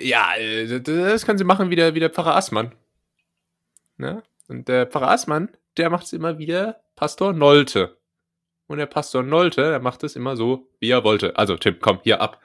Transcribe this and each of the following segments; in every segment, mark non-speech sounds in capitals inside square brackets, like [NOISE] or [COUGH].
Ja, äh, das können sie machen wie der, wie der Pfarrer Assmann. Ne? Und der Pfarrer Assmann, der macht es immer wieder Pastor Nolte. Und der Pastor Nolte, der macht es immer so, wie er wollte. Also, Tim, komm, hier ab.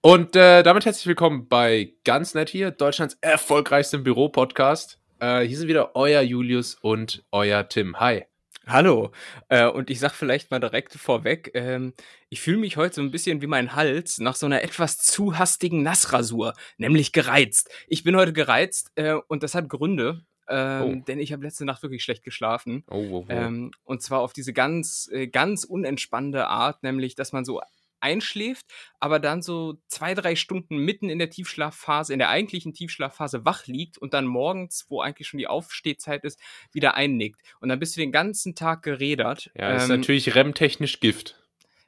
Und äh, damit herzlich willkommen bei Ganz Nett hier, Deutschlands erfolgreichstem Büro-Podcast. Äh, hier sind wieder euer Julius und euer Tim. Hi. Hallo. Äh, und ich sag vielleicht mal direkt vorweg, ähm, ich fühle mich heute so ein bisschen wie mein Hals nach so einer etwas zu hastigen Nassrasur, nämlich gereizt. Ich bin heute gereizt äh, und das hat Gründe. Ähm, oh. Denn ich habe letzte Nacht wirklich schlecht geschlafen. Oh, oh, oh. Ähm, und zwar auf diese ganz, äh, ganz unentspannende Art, nämlich, dass man so einschläft, aber dann so zwei, drei Stunden mitten in der Tiefschlafphase, in der eigentlichen Tiefschlafphase wach liegt und dann morgens, wo eigentlich schon die Aufstehzeit ist, wieder einnickt. Und dann bist du den ganzen Tag gerädert. Ja, das ähm, ist natürlich REM-technisch Gift.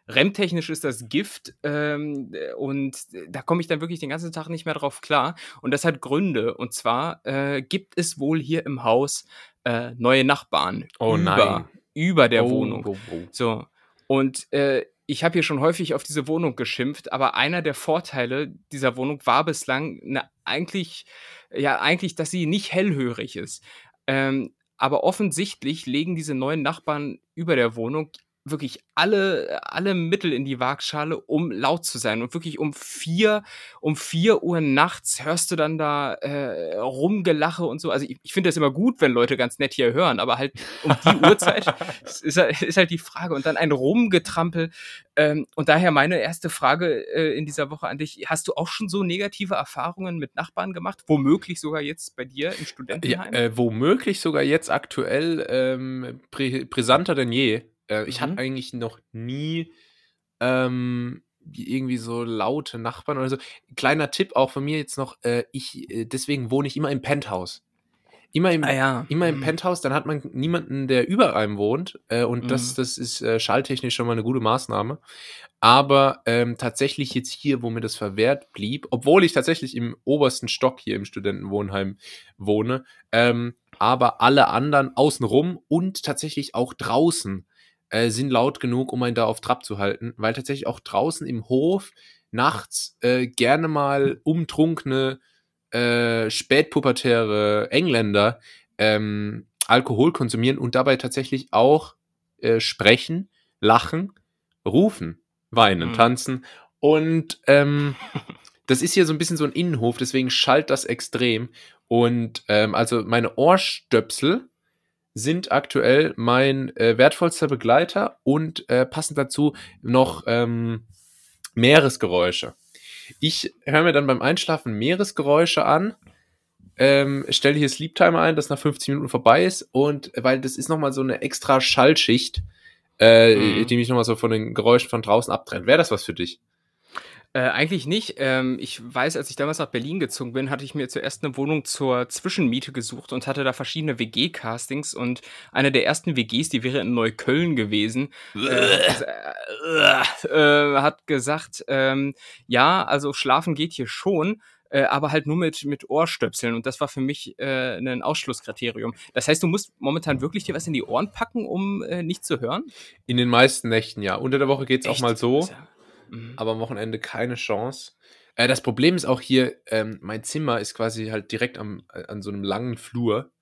REM-technisch ist das Gift ähm, und da komme ich dann wirklich den ganzen Tag nicht mehr drauf klar. Und das hat Gründe. Und zwar äh, gibt es wohl hier im Haus äh, neue Nachbarn oh, über, nein. über der oh, Wohnung. Oh, oh. So. Und äh, ich habe hier schon häufig auf diese Wohnung geschimpft, aber einer der Vorteile dieser Wohnung war bislang eine, eigentlich, ja, eigentlich, dass sie nicht hellhörig ist. Ähm, aber offensichtlich legen diese neuen Nachbarn über der Wohnung wirklich alle, alle Mittel in die Waagschale, um laut zu sein. Und wirklich um vier, um vier Uhr nachts hörst du dann da äh, Rumgelache und so. Also ich, ich finde das immer gut, wenn Leute ganz nett hier hören, aber halt um die Uhrzeit [LAUGHS] ist, halt, ist halt die Frage. Und dann ein Rumgetrampel. Ähm, und daher meine erste Frage äh, in dieser Woche an dich. Hast du auch schon so negative Erfahrungen mit Nachbarn gemacht? Womöglich sogar jetzt bei dir im Studentenheim? Ja, äh, womöglich sogar jetzt aktuell ähm, prä brisanter denn je. Äh, ich mhm. hatte eigentlich noch nie ähm, irgendwie so laute Nachbarn oder so. Kleiner Tipp auch von mir jetzt noch, äh, ich, äh, deswegen wohne ich immer im Penthouse. Immer im, ah, ja. immer im mhm. Penthouse, dann hat man niemanden, der über einem wohnt. Äh, und mhm. das, das ist äh, schalltechnisch schon mal eine gute Maßnahme. Aber ähm, tatsächlich jetzt hier, wo mir das verwehrt blieb, obwohl ich tatsächlich im obersten Stock hier im Studentenwohnheim wohne, ähm, aber alle anderen außenrum und tatsächlich auch draußen äh, sind laut genug, um einen da auf Trab zu halten, weil tatsächlich auch draußen im Hof nachts äh, gerne mal umtrunkene, äh, spätpubertäre Engländer ähm, Alkohol konsumieren und dabei tatsächlich auch äh, sprechen, lachen, rufen, weinen, mhm. tanzen. Und ähm, das ist hier so ein bisschen so ein Innenhof, deswegen schallt das extrem. Und ähm, also meine Ohrstöpsel sind aktuell mein äh, wertvollster Begleiter und äh, passend dazu noch ähm, Meeresgeräusche. Ich höre mir dann beim Einschlafen Meeresgeräusche an, ähm, stelle hier Sleep Timer ein, das nach 50 Minuten vorbei ist und weil das ist nochmal so eine extra Schallschicht, äh, mhm. die mich nochmal so von den Geräuschen von draußen abtrennt. Wäre das was für dich? Äh, eigentlich nicht. Ähm, ich weiß, als ich damals nach Berlin gezogen bin, hatte ich mir zuerst eine Wohnung zur Zwischenmiete gesucht und hatte da verschiedene WG-Castings und eine der ersten WGs, die wäre in Neukölln gewesen, äh, äh, hat gesagt, ähm, ja, also schlafen geht hier schon, äh, aber halt nur mit, mit Ohrstöpseln. Und das war für mich äh, ein Ausschlusskriterium. Das heißt, du musst momentan wirklich dir was in die Ohren packen, um äh, nicht zu hören? In den meisten Nächten, ja. Unter der Woche geht es auch mal so. Ja mhm. aber am Wochenende keine Chance. Äh, das Problem ist auch hier, ähm, mein Zimmer ist quasi halt direkt am, an so einem langen Flur.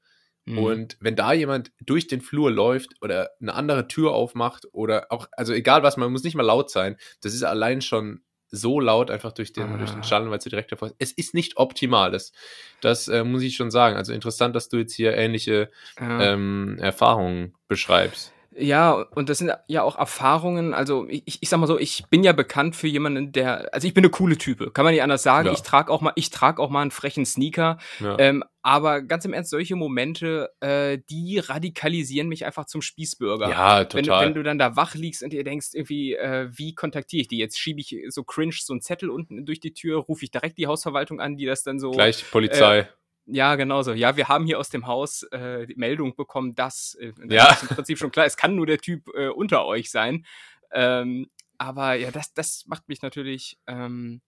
Mhm. Und wenn da jemand durch den Flur läuft oder eine andere Tür aufmacht oder auch, also egal was, man muss nicht mal laut sein, das ist allein schon so laut einfach durch den, ah. durch den ah. Schall, weil es direkt davor ist. Es ist nicht optimal, das, das äh, muss ich schon sagen. Also interessant, dass du jetzt hier ähnliche ja. ähm, Erfahrungen beschreibst. Ja, und das sind ja auch Erfahrungen. Also, ich, ich sag mal so, ich bin ja bekannt für jemanden, der, also ich bin eine coole Type, kann man nicht anders sagen. Ja. Ich trage auch mal, ich trage auch mal einen frechen Sneaker. Ja. Ähm, aber ganz im Ernst, solche Momente, äh, die radikalisieren mich einfach zum Spießbürger. Ja, total. Wenn, wenn du dann da wach liegst und dir denkst, irgendwie, äh, wie kontaktiere ich die? Jetzt schiebe ich so cringe so einen Zettel unten durch die Tür, rufe ich direkt die Hausverwaltung an, die das dann so. Gleich Polizei. Äh, ja, genau so. Ja, wir haben hier aus dem Haus äh, die Meldung bekommen, dass äh, ja. ist im Prinzip schon klar, es kann nur der Typ äh, unter euch sein. Ähm, aber ja, das, das macht mich natürlich ähm,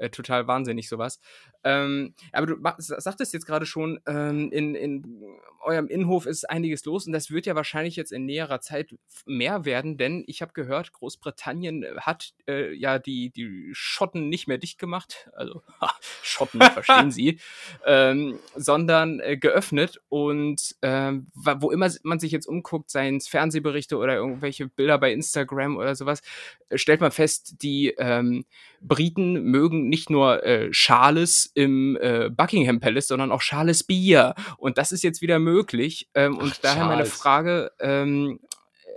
Äh, total wahnsinnig sowas. Ähm, aber du sagtest jetzt gerade schon, ähm, in, in eurem Innenhof ist einiges los und das wird ja wahrscheinlich jetzt in näherer Zeit mehr werden, denn ich habe gehört, Großbritannien hat äh, ja die, die Schotten nicht mehr dicht gemacht, also ha, Schotten, [LAUGHS] verstehen Sie, ähm, sondern äh, geöffnet und ähm, wo immer man sich jetzt umguckt, seien es Fernsehberichte oder irgendwelche Bilder bei Instagram oder sowas, äh, stellt man fest, die ähm, Briten mögen nicht nur äh, Schales im äh, Buckingham Palace, sondern auch Schales Bier. Und das ist jetzt wieder möglich. Ähm, und Ach, daher Charles. meine Frage, ähm,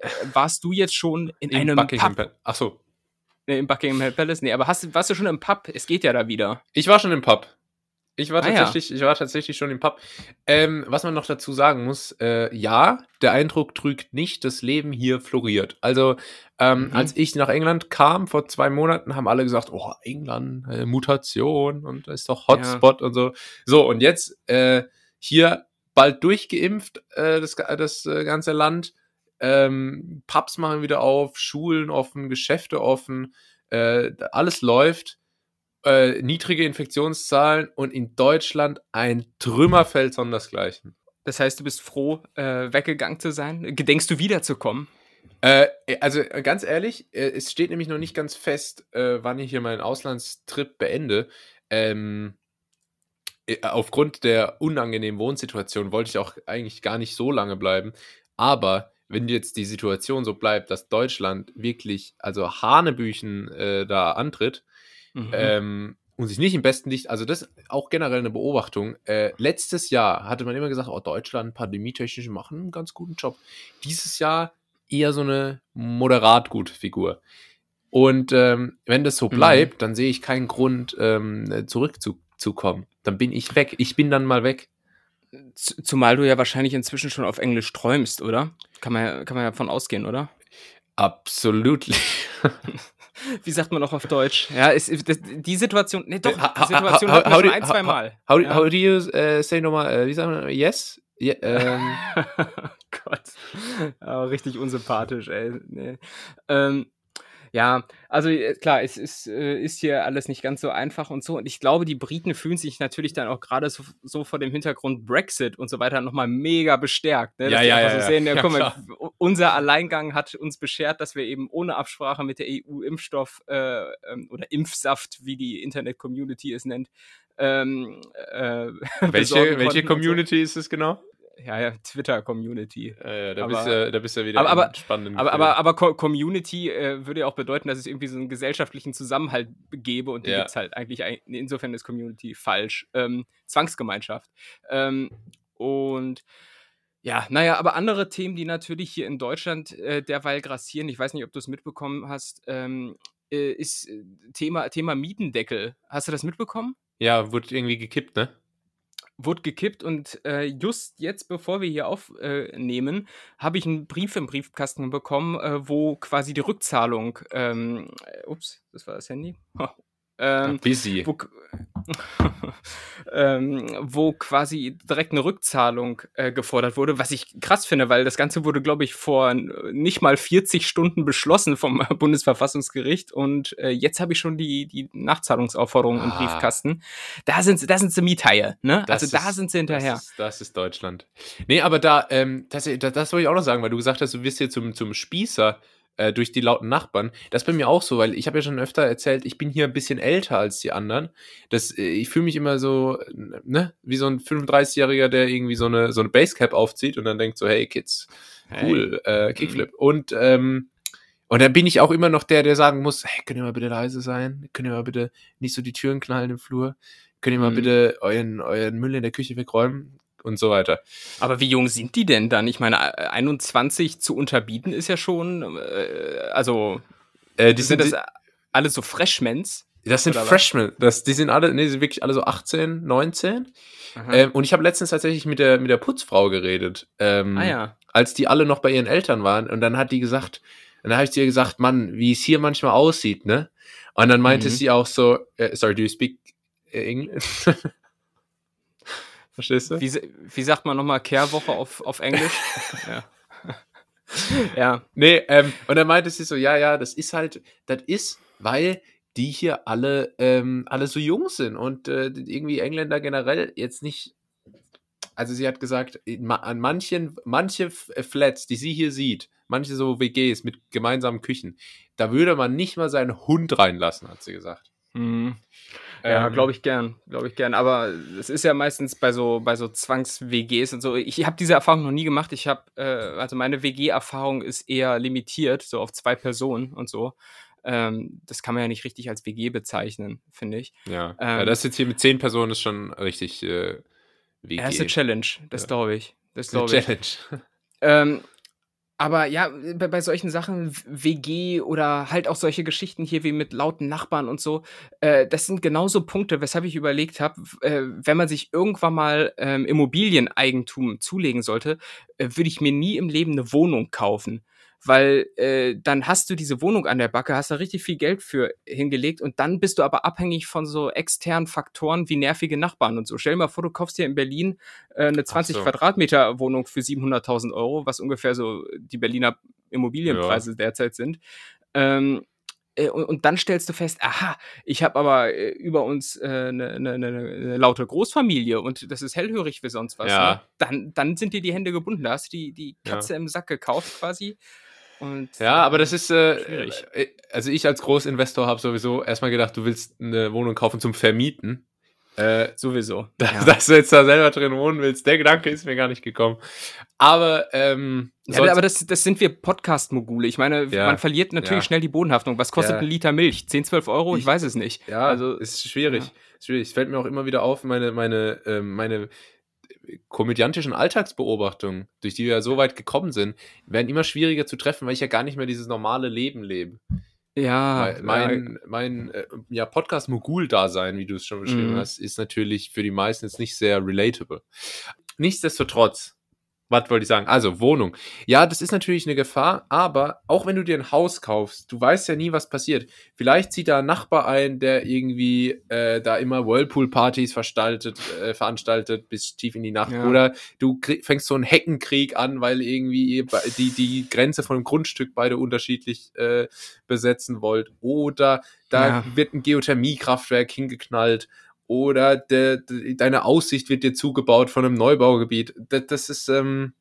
äh, warst du jetzt schon in, in einem Buckingham Pub? Ach so. Nee, Im Buckingham Palace? Nee, aber hast, warst du schon im Pub? Es geht ja da wieder. Ich war schon im Pub. Ich war, tatsächlich, ah, ja. ich war tatsächlich schon im Pub. Ähm, was man noch dazu sagen muss, äh, ja, der Eindruck trügt nicht, das Leben hier floriert. Also, ähm, mhm. als ich nach England kam vor zwei Monaten, haben alle gesagt, oh, England, äh, Mutation und das ist doch Hotspot ja. und so. So, und jetzt äh, hier bald durchgeimpft, äh, das, das äh, ganze Land. Ähm, Pubs machen wieder auf, Schulen offen, Geschäfte offen, äh, alles läuft äh, niedrige Infektionszahlen und in Deutschland ein Trümmerfeld sondersgleichen. Das heißt, du bist froh, äh, weggegangen zu sein? Gedenkst du wiederzukommen? Äh, also ganz ehrlich, äh, es steht nämlich noch nicht ganz fest, äh, wann ich hier meinen Auslandstrip beende. Ähm, äh, aufgrund der unangenehmen Wohnsituation wollte ich auch eigentlich gar nicht so lange bleiben. Aber wenn jetzt die Situation so bleibt, dass Deutschland wirklich, also Hanebüchen äh, da antritt, Mhm. Ähm, und sich nicht im besten Licht, also das ist auch generell eine Beobachtung. Äh, letztes Jahr hatte man immer gesagt, oh, Deutschland, pandemietechnisch machen einen ganz guten Job. Dieses Jahr eher so eine moderat gute Figur. Und ähm, wenn das so mhm. bleibt, mhm. dann sehe ich keinen Grund, ähm, zurückzukommen. Dann bin ich weg. Ich bin dann mal weg. Zumal du ja wahrscheinlich inzwischen schon auf Englisch träumst, oder? Kann man ja, kann man ja davon ausgehen, oder? Absolut. [LAUGHS] wie sagt man auch auf Deutsch? Ja, ist, das, die Situation, nee, doch, die Situation how, how, how, schon ein, zwei Mal. How, ja. how do you uh, say nochmal, uh, wie sagt man, yes? Yeah, ähm. [LAUGHS] Gott. Ja, richtig unsympathisch, ey. Nee. Ähm, ja, also äh, klar, es ist, äh, ist hier alles nicht ganz so einfach und so. Und ich glaube, die Briten fühlen sich natürlich dann auch gerade so, so vor dem Hintergrund Brexit und so weiter nochmal mega bestärkt. Ne? Ja, ja, ja, so sehen, [LAUGHS] ja, guck mal, unser Alleingang hat uns beschert, dass wir eben ohne Absprache mit der EU Impfstoff äh, ähm, oder Impfsaft, wie die Internet-Community es nennt, ähm, äh, [LAUGHS] welche, welche Community ist es genau? Ja, ja, Twitter-Community. Äh, da, bist ja, da bist ja wieder aber, aber, spannenden aber, aber, aber, Community äh, würde ja auch bedeuten, dass es irgendwie so einen gesellschaftlichen Zusammenhalt gäbe und den ja. gibt es halt eigentlich, insofern ist Community falsch. Ähm, Zwangsgemeinschaft. Ähm, und ja, naja, aber andere Themen, die natürlich hier in Deutschland äh, derweil grassieren, ich weiß nicht, ob du es mitbekommen hast, ähm, äh, ist äh, Thema, Thema Mietendeckel. Hast du das mitbekommen? Ja, wurde irgendwie gekippt, ne? Wurde gekippt und äh, just jetzt, bevor wir hier aufnehmen, äh, habe ich einen Brief im Briefkasten bekommen, äh, wo quasi die Rückzahlung, ähm, äh, ups, das war das Handy, ähm, busy. Wo, [LAUGHS] ähm, wo, quasi direkt eine Rückzahlung äh, gefordert wurde, was ich krass finde, weil das Ganze wurde, glaube ich, vor nicht mal 40 Stunden beschlossen vom [LAUGHS] Bundesverfassungsgericht und äh, jetzt habe ich schon die, die Nachzahlungsaufforderung ah. im Briefkasten. Da sind, da sind sie Miethaie, ne? Das also da sind sie hinterher. Das ist, das ist, Deutschland. Nee, aber da, ähm, das, das, das wollte ich auch noch sagen, weil du gesagt hast, du wirst hier zum, zum Spießer äh, durch die lauten Nachbarn. Das ist bei mir auch so, weil ich habe ja schon öfter erzählt, ich bin hier ein bisschen älter als die anderen. Das, äh, ich fühle mich immer so, ne, wie so ein 35-Jähriger, der irgendwie so eine, so eine Basecap aufzieht und dann denkt so, hey Kids, cool, hey. äh, Kickflip. Mhm. Und, ähm, und dann bin ich auch immer noch der, der sagen muss, hey, könnt ihr mal bitte leise sein? Könnt ihr mal bitte nicht so die Türen knallen im Flur? Könnt ihr mal mhm. bitte euren, euren Müll in der Küche wegräumen? Und so weiter. Aber wie jung sind die denn dann? Ich meine, 21 zu unterbieten ist ja schon, äh, also, äh, die sind, sind das alle so Freshmans? Das sind Freshmen. Das, die sind alle, nee, die sind wirklich alle so 18, 19. Ähm, und ich habe letztens tatsächlich mit der, mit der Putzfrau geredet. Ähm, ah ja. Als die alle noch bei ihren Eltern waren. Und dann hat die gesagt, dann habe ich dir gesagt, Mann, wie es hier manchmal aussieht, ne? Und dann meinte mhm. sie auch so, äh, sorry, do you speak English? [LAUGHS] Verstehst du? Wie, wie sagt man nochmal Kehrwoche auf, auf Englisch? [LAUGHS] ja. [LAUGHS] ja. Nee, ähm, und dann meinte sie so, ja, ja, das ist halt, das ist, weil die hier alle, ähm, alle so jung sind und äh, irgendwie Engländer generell jetzt nicht. Also sie hat gesagt, an manchen, manche äh, Flats, die sie hier sieht, manche so WGs mit gemeinsamen Küchen, da würde man nicht mal seinen Hund reinlassen, hat sie gesagt. Mhm. Ja, ähm, glaube ich gern, glaube ich gern. Aber es ist ja meistens bei so bei so Zwangs-WGs und so. Ich habe diese Erfahrung noch nie gemacht. Ich habe äh, also meine WG-Erfahrung ist eher limitiert, so auf zwei Personen und so. Ähm, das kann man ja nicht richtig als WG bezeichnen, finde ich. Ja. Ähm, ja, das jetzt hier mit zehn Personen ist schon richtig äh, WG. Ja, ist eine Challenge, das ja. glaube ich. Das glaube ich. Challenge. [LAUGHS] Ähm, aber ja, bei, bei, solchen Sachen, WG oder halt auch solche Geschichten hier wie mit lauten Nachbarn und so, äh, das sind genauso Punkte, weshalb ich überlegt habe, äh, wenn man sich irgendwann mal ähm, Immobilieneigentum zulegen sollte, äh, würde ich mir nie im Leben eine Wohnung kaufen weil äh, dann hast du diese Wohnung an der Backe, hast da richtig viel Geld für hingelegt und dann bist du aber abhängig von so externen Faktoren wie nervige Nachbarn und so. Stell dir mal vor, du kaufst hier in Berlin äh, eine 20 so. Quadratmeter Wohnung für 700.000 Euro, was ungefähr so die Berliner Immobilienpreise ja. derzeit sind. Ähm, äh, und, dann stellst du fest, aha, ich habe aber äh, über uns eine äh, ne, ne, ne, ne, laute Großfamilie und das ist hellhörig wie sonst was. Ja. Ne? Dann, dann sind dir die Hände gebunden. Da hast du die, die Katze ja. im Sack gekauft quasi. Und, ja, aber das ist äh, schwierig. Äh, also ich als Großinvestor habe sowieso erstmal gedacht, du willst eine Wohnung kaufen zum Vermieten. Äh, sowieso. Da, [LAUGHS] ja. Dass du jetzt da selber drin wohnen willst, der Gedanke ist mir gar nicht gekommen. Aber, ähm, ja, aber das, das sind wir Podcast-Mogule. Ich meine, ja, man verliert natürlich schnell die Bodenhaftung. Was kostet ein Liter Milch? 10, 12 Euro? Ich, ich weiß es nicht. Ja, also ist schwierig. Ist schwierig. Es fällt mir auch immer wieder auf, meine, meine, äh, meine komödiantischen Alltagsbeobachtungen, durch die wir ja so weit gekommen sind, werden immer schwieriger zu treffen, weil ich ja gar nicht mehr dieses normale Leben lebe. Ja, mein, ja. mein äh, ja, Podcast-Mogul-Dasein, wie du es schon beschrieben mhm. hast, ist natürlich für die meisten jetzt nicht sehr relatable. Nichtsdestotrotz, was wollte ich sagen? Also, Wohnung. Ja, das ist natürlich eine Gefahr, aber auch wenn du dir ein Haus kaufst, du weißt ja nie, was passiert. Vielleicht zieht da ein Nachbar ein, der irgendwie äh, da immer Whirlpool-Partys äh, veranstaltet bis tief in die Nacht. Ja. Oder du fängst so einen Heckenkrieg an, weil irgendwie die, die Grenze von einem Grundstück beide unterschiedlich äh, besetzen wollt. Oder da ja. wird ein Geothermiekraftwerk hingeknallt oder de, de, deine Aussicht wird dir zugebaut von einem Neubaugebiet. Das, das ist, ähm,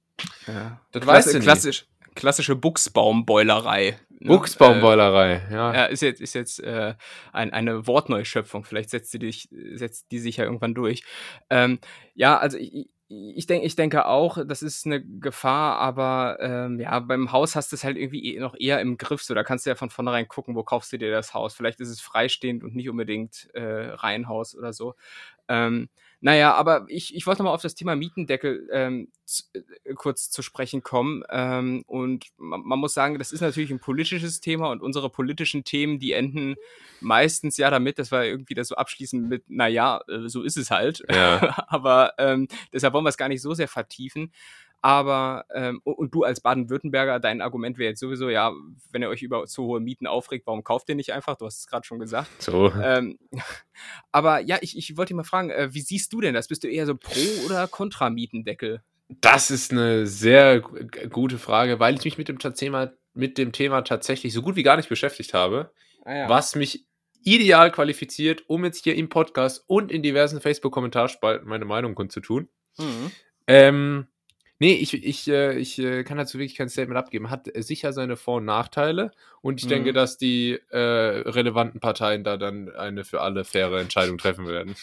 ja. das Klasse, weißt du klassisch, klassische Buchsbaumbeulerei. Ne? Buchsbaumbeulerei, äh, ja. Ja, ist jetzt, ist jetzt äh, ein, eine Wortneuschöpfung. Vielleicht setzt die, dich, setzt die sich ja irgendwann durch. Ähm, ja, also ich, ich, denk, ich denke auch, das ist eine Gefahr, aber ähm, ja, beim Haus hast du es halt irgendwie eh noch eher im Griff. So, da kannst du ja von vornherein gucken, wo kaufst du dir das Haus. Vielleicht ist es freistehend und nicht unbedingt äh, Reihenhaus oder so. Ähm, naja, aber ich, ich wollte mal auf das Thema Mietendeckel ähm, zu, äh, kurz zu sprechen kommen. Ähm, und man, man, muss sagen, das ist natürlich ein politisches Thema und unsere politischen Themen, die enden meistens ja damit, dass wir irgendwie das so abschließen mit, naja, äh, so ist es halt. Ja. [LAUGHS] aber ähm, deshalb wollen wir es gar nicht so sehr vertiefen. Aber, ähm, und du als Baden-Württemberger, dein Argument wäre jetzt sowieso, ja, wenn ihr euch über zu hohe Mieten aufregt, warum kauft ihr nicht einfach? Du hast es gerade schon gesagt. So. Ähm, [LAUGHS] aber ja, ich, ich wollte dich mal fragen, äh, wie siehst du denn das? Bist du eher so pro- oder kontra Mietendeckel? Das ist eine sehr gute Frage, weil ich mich mit dem Thema, mit dem Thema tatsächlich so gut wie gar nicht beschäftigt habe, ah, ja. was mich ideal qualifiziert, um jetzt hier im Podcast und in diversen Facebook-Kommentarspalten meine Meinung kundzutun. Mhm. Ähm, Nee, ich, ich, äh, ich äh, kann dazu wirklich kein Statement abgeben. Hat sicher seine Vor- und Nachteile. Und ich mhm. denke, dass die äh, relevanten Parteien da dann eine für alle faire Entscheidung treffen werden.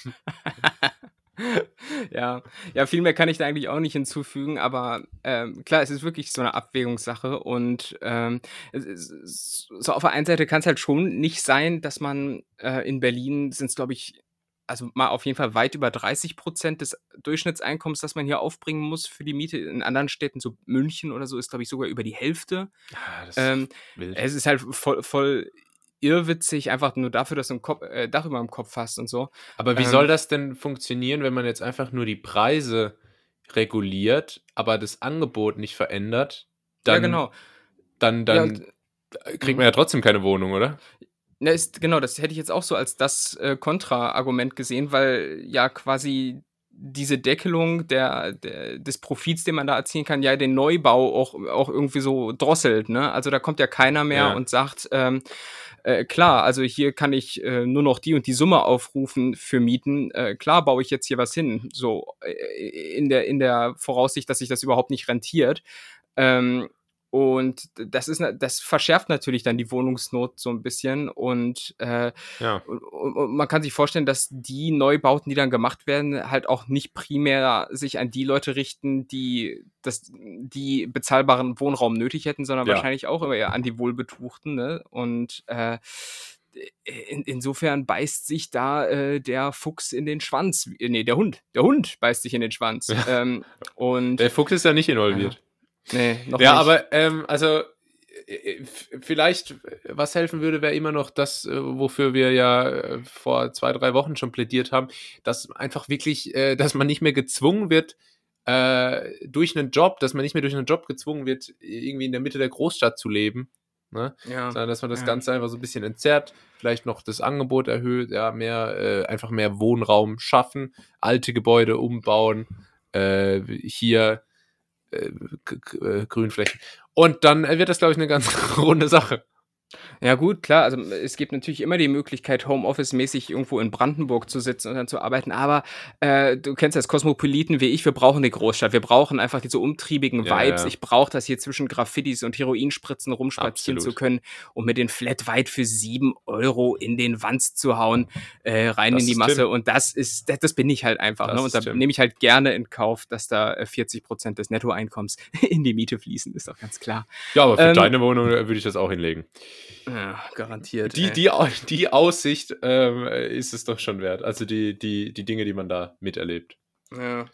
[LAUGHS] ja, ja, viel mehr kann ich da eigentlich auch nicht hinzufügen, aber ähm, klar, es ist wirklich so eine Abwägungssache und ähm, so auf der einen Seite kann es halt schon nicht sein, dass man äh, in Berlin sind es, glaube ich, also mal auf jeden Fall weit über 30 Prozent des Durchschnittseinkommens, das man hier aufbringen muss für die Miete. In anderen Städten, so München oder so, ist, glaube ich, sogar über die Hälfte. Ja, ähm, es ist halt voll, voll irrwitzig, einfach nur dafür, dass du ein Kopf, äh, Dach über dem Kopf hast und so. Aber wie ähm, soll das denn funktionieren, wenn man jetzt einfach nur die Preise reguliert, aber das Angebot nicht verändert? Dann, ja, genau. Dann, dann ja, kriegt man ja trotzdem keine Wohnung, oder? Na, ist, genau, das hätte ich jetzt auch so als das äh, Kontra-Argument gesehen, weil ja quasi diese Deckelung der, der, des Profits, den man da erzielen kann, ja den Neubau auch, auch irgendwie so drosselt. Ne? Also da kommt ja keiner mehr ja. und sagt, ähm, äh, klar, also hier kann ich äh, nur noch die und die Summe aufrufen für Mieten. Äh, klar baue ich jetzt hier was hin, so äh, in der, in der Voraussicht, dass sich das überhaupt nicht rentiert. Ähm, und das ist, das verschärft natürlich dann die Wohnungsnot so ein bisschen. Und, äh, ja. und, und, man kann sich vorstellen, dass die Neubauten, die dann gemacht werden, halt auch nicht primär sich an die Leute richten, die das, die bezahlbaren Wohnraum nötig hätten, sondern ja. wahrscheinlich auch eher an die Wohlbetuchten. Ne? Und äh, in, insofern beißt sich da äh, der Fuchs in den Schwanz. Nee, der Hund. Der Hund beißt sich in den Schwanz. ähm, und der Fuchs ist ja nicht involviert. Nee, noch ja, nicht. aber ähm, also äh, äh, vielleicht, was helfen würde, wäre immer noch das, äh, wofür wir ja vor zwei, drei Wochen schon plädiert haben, dass einfach wirklich, [LAUGHS] dass man nicht mehr gezwungen wird, durch einen Job, dass man nicht mehr durch einen Job gezwungen wird, irgendwie in der Mitte der Großstadt zu leben. Ne? Ja. Sondern dass man das ja. Ganze einfach so ein bisschen entzerrt, vielleicht noch das Angebot erhöht, ja, mehr, äh, einfach mehr Wohnraum schaffen, alte Gebäude umbauen, äh, hier äh, äh, Grünflächen. Und dann wird das, glaube ich, eine ganz [LAUGHS] runde Sache. Ja gut, klar, also es gibt natürlich immer die Möglichkeit, Homeoffice-mäßig irgendwo in Brandenburg zu sitzen und dann zu arbeiten, aber äh, du kennst das Kosmopoliten wie ich, wir brauchen eine Großstadt, wir brauchen einfach diese umtriebigen ja, Vibes, ja. ich brauche das hier zwischen Graffitis und Heroinspritzen rumspazieren Absolut. zu können und mit den Flat White für sieben Euro in den Wanz zu hauen, äh, rein das in die Masse Tim. und das ist, das, das, bin ich halt einfach ne? und da nehme ich halt gerne in Kauf, dass da 40 äh, Prozent des Nettoeinkommens [LAUGHS] in die Miete fließen, ist doch ganz klar. Ja, aber für ähm, deine Wohnung äh, würde ich das auch hinlegen. Ja, garantiert. Die, die, die Aussicht ähm, ist es doch schon wert. Also die, die, die Dinge, die man da miterlebt. Ja.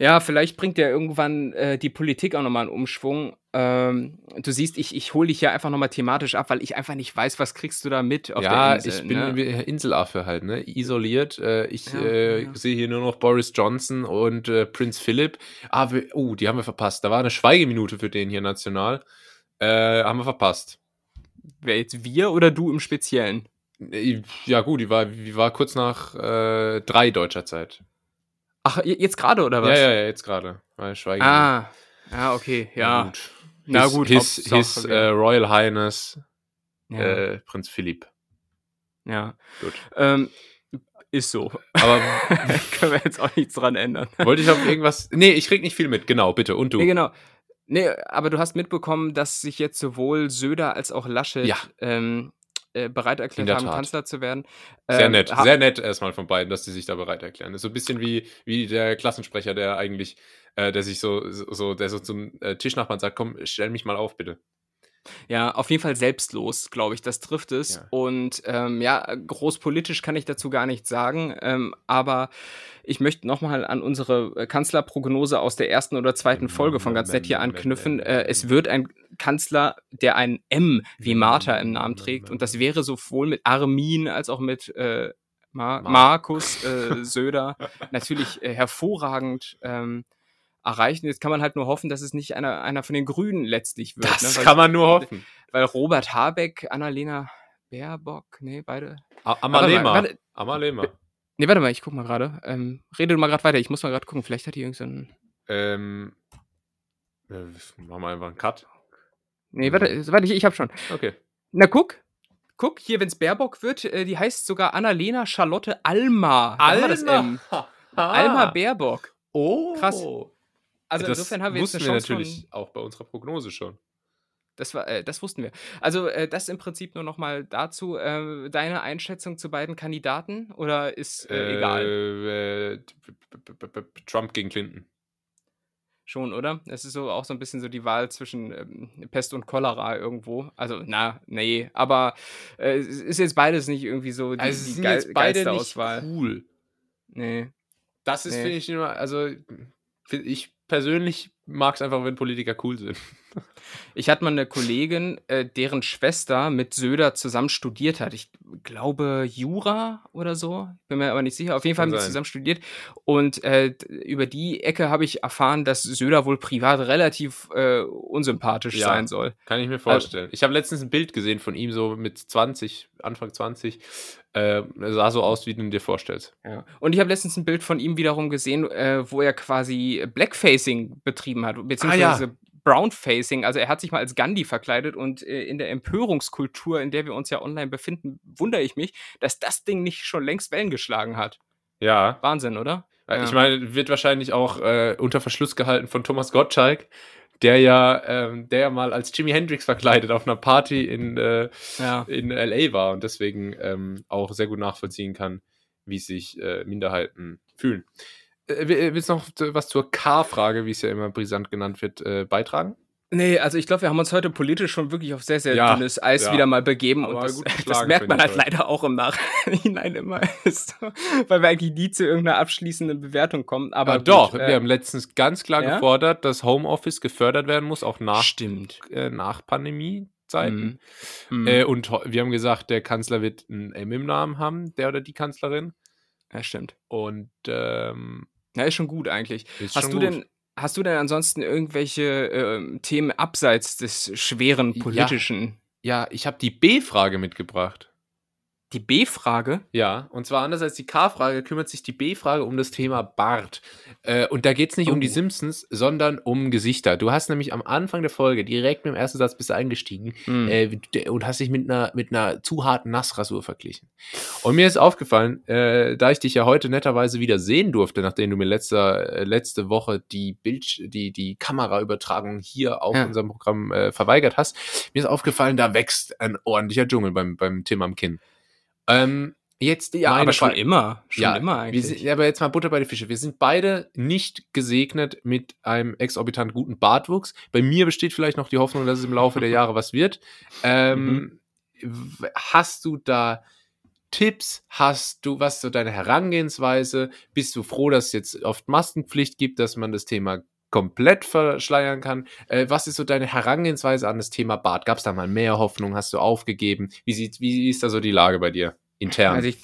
Ja, vielleicht bringt ja irgendwann äh, die Politik auch nochmal einen Umschwung. Ähm, du siehst, ich, ich hole dich ja einfach nochmal thematisch ab, weil ich einfach nicht weiß, was kriegst du da mit auf ja, der Insel. Ja, ich bin ne? Inselaffe halt, ne? Isoliert. Äh, ich ja, äh, ja. sehe hier nur noch Boris Johnson und äh, Prinz Philipp. Ah, wir, oh, die haben wir verpasst. Da war eine Schweigeminute für den hier national. Äh, haben wir verpasst. Wer jetzt wir oder du im Speziellen? Ja, gut, die war, die war kurz nach äh, drei deutscher Zeit. Ach, jetzt gerade oder was? Ja, ja, ja, jetzt gerade. Schweigen. Ah, ja, okay, ja. Na gut. His, his, his uh, Royal Highness ja. äh, Prinz Philipp. Ja. Gut. Ähm, ist so. Aber [LAUGHS] können wir jetzt auch nichts dran ändern. Wollte ich auf irgendwas. Nee, ich krieg nicht viel mit, genau, bitte. Und du? Nee, genau. Nee, aber du hast mitbekommen, dass sich jetzt sowohl Söder als auch Laschet ja. ähm, äh, bereit erklärt haben, Tat. Kanzler zu werden. Sehr ähm, nett, sehr nett erstmal von beiden, dass sie sich da bereit erklären. Das ist so ein bisschen wie, wie der Klassensprecher, der eigentlich, äh, der sich so, so, der so zum äh, Tischnachbarn sagt, komm, stell mich mal auf, bitte. Ja, auf jeden Fall selbstlos, glaube ich, das trifft es. Ja. Und ähm, ja, großpolitisch kann ich dazu gar nichts sagen, ähm, aber ich möchte nochmal an unsere äh, Kanzlerprognose aus der ersten oder zweiten Folge von ganz nett hier anknüpfen. Äh, es wird ein Kanzler, der ein M wie Martha im Namen trägt und das wäre sowohl mit Armin als auch mit äh, Mar Markus äh, Söder [LAUGHS] natürlich äh, hervorragend ähm, erreichen. Jetzt kann man halt nur hoffen, dass es nicht einer, einer von den Grünen letztlich wird. Das ne? kann man nur hoffen. Weil Robert Habeck, Annalena Baerbock, nee, beide. Amalema. Warte, Amalema. Nee, warte mal, ich guck mal gerade. Ähm, rede mal gerade weiter, ich muss mal gerade gucken. Vielleicht hat die irgendeinen. Ähm. Äh, machen wir einfach einen Cut. Nee, warte, warte ich, ich hab schon. Okay. Na, guck. Guck, hier, wenn es Baerbock wird, äh, die heißt sogar Annalena Charlotte Alma. Alma. M. [LAUGHS] Alma Baerbock. Oh. Krass. Also das insofern haben wir jetzt eine Chance wir natürlich von, auch bei unserer Prognose schon. Das, war, äh, das wussten wir. Also äh, das im Prinzip nur noch mal dazu. Äh, deine Einschätzung zu beiden Kandidaten oder ist äh, egal? Äh, Trump gegen Clinton. Schon, oder? Es ist so auch so ein bisschen so die Wahl zwischen ähm, Pest und Cholera irgendwo. Also, na, nee, aber äh, es ist jetzt beides nicht irgendwie so die, also die geil, jetzt beide Auswahl. cool. Nee. Das ist, nee. finde ich, immer, also ich persönlich mag es einfach, wenn Politiker cool sind. Ich hatte mal eine Kollegin, äh, deren Schwester mit Söder zusammen studiert hat. Ich glaube Jura oder so, bin mir aber nicht sicher. Auf jeden Fall haben sie zusammen studiert. Und äh, über die Ecke habe ich erfahren, dass Söder wohl privat relativ äh, unsympathisch ja, sein soll. Kann ich mir vorstellen. Also, ich habe letztens ein Bild gesehen von ihm so mit 20, Anfang 20. Äh, sah so aus, wie du dir vorstellst. Ja. Und ich habe letztens ein Bild von ihm wiederum gesehen, äh, wo er quasi Blackfacing betrieben hat, beziehungsweise ah, ja Brownfacing, also er hat sich mal als Gandhi verkleidet und äh, in der Empörungskultur, in der wir uns ja online befinden, wundere ich mich, dass das Ding nicht schon längst Wellen geschlagen hat. Ja. Wahnsinn, oder? Ja. Ich meine, wird wahrscheinlich auch äh, unter Verschluss gehalten von Thomas Gottschalk, der ja, ähm, der ja mal als Jimi Hendrix verkleidet auf einer Party in, äh, ja. in LA war und deswegen ähm, auch sehr gut nachvollziehen kann, wie sich äh, Minderheiten fühlen. Äh, willst du noch was zur K-Frage, wie es ja immer brisant genannt wird, äh, beitragen? Nee, also ich glaube, wir haben uns heute politisch schon wirklich auf sehr, sehr ja, dünnes Eis ja. wieder mal begeben. Aber und das, [LAUGHS] das merkt man halt leider auch im Nachhinein [LAUGHS] immer, weil wir eigentlich nie zu irgendeiner abschließenden Bewertung kommen. Aber ja, gut, doch, äh, wir haben letztens ganz klar gefordert, dass Homeoffice gefördert werden muss, auch nach, Stimmt. Äh, nach Pandemie-Zeiten. Mhm. Äh, und wir haben gesagt, der Kanzler wird ein M im Namen haben, der oder die Kanzlerin. Ja, stimmt. Und ähm, ja, ist schon gut eigentlich. Hast du gut. denn Hast du denn ansonsten irgendwelche äh, Themen abseits des schweren politischen? Ja, ja ich habe die B-Frage mitgebracht. Die B-Frage? Ja, und zwar anders als die K-Frage kümmert sich die B-Frage um das Thema Bart. Äh, und da geht es nicht oh. um die oh. Simpsons, sondern um Gesichter. Du hast nämlich am Anfang der Folge direkt mit dem ersten Satz bist du eingestiegen mm. äh, und hast dich mit einer, mit einer zu harten Nassrasur verglichen. Und mir ist aufgefallen, äh, da ich dich ja heute netterweise wieder sehen durfte, nachdem du mir letzter, äh, letzte Woche die Bild, die, die Kameraübertragung hier auf ja. unserem Programm äh, verweigert hast, mir ist aufgefallen, da wächst ein ordentlicher Dschungel beim, beim Tim am Kinn. Ähm, jetzt, ja, aber schon immer. Schon ja, immer eigentlich. Sind, aber jetzt mal Butter bei den Fische. Wir sind beide nicht gesegnet mit einem exorbitant guten Bartwuchs. Bei mir besteht vielleicht noch die Hoffnung, dass es im Laufe der [LAUGHS] Jahre was wird. Ähm, mhm. Hast du da Tipps? Hast du, was so deine Herangehensweise? Bist du froh, dass es jetzt oft Maskenpflicht gibt, dass man das Thema komplett verschleiern kann. Äh, was ist so deine Herangehensweise an das Thema Bart? Gab es da mal mehr Hoffnung? Hast du aufgegeben? Wie, sieht, wie ist da so die Lage bei dir intern? Also ich,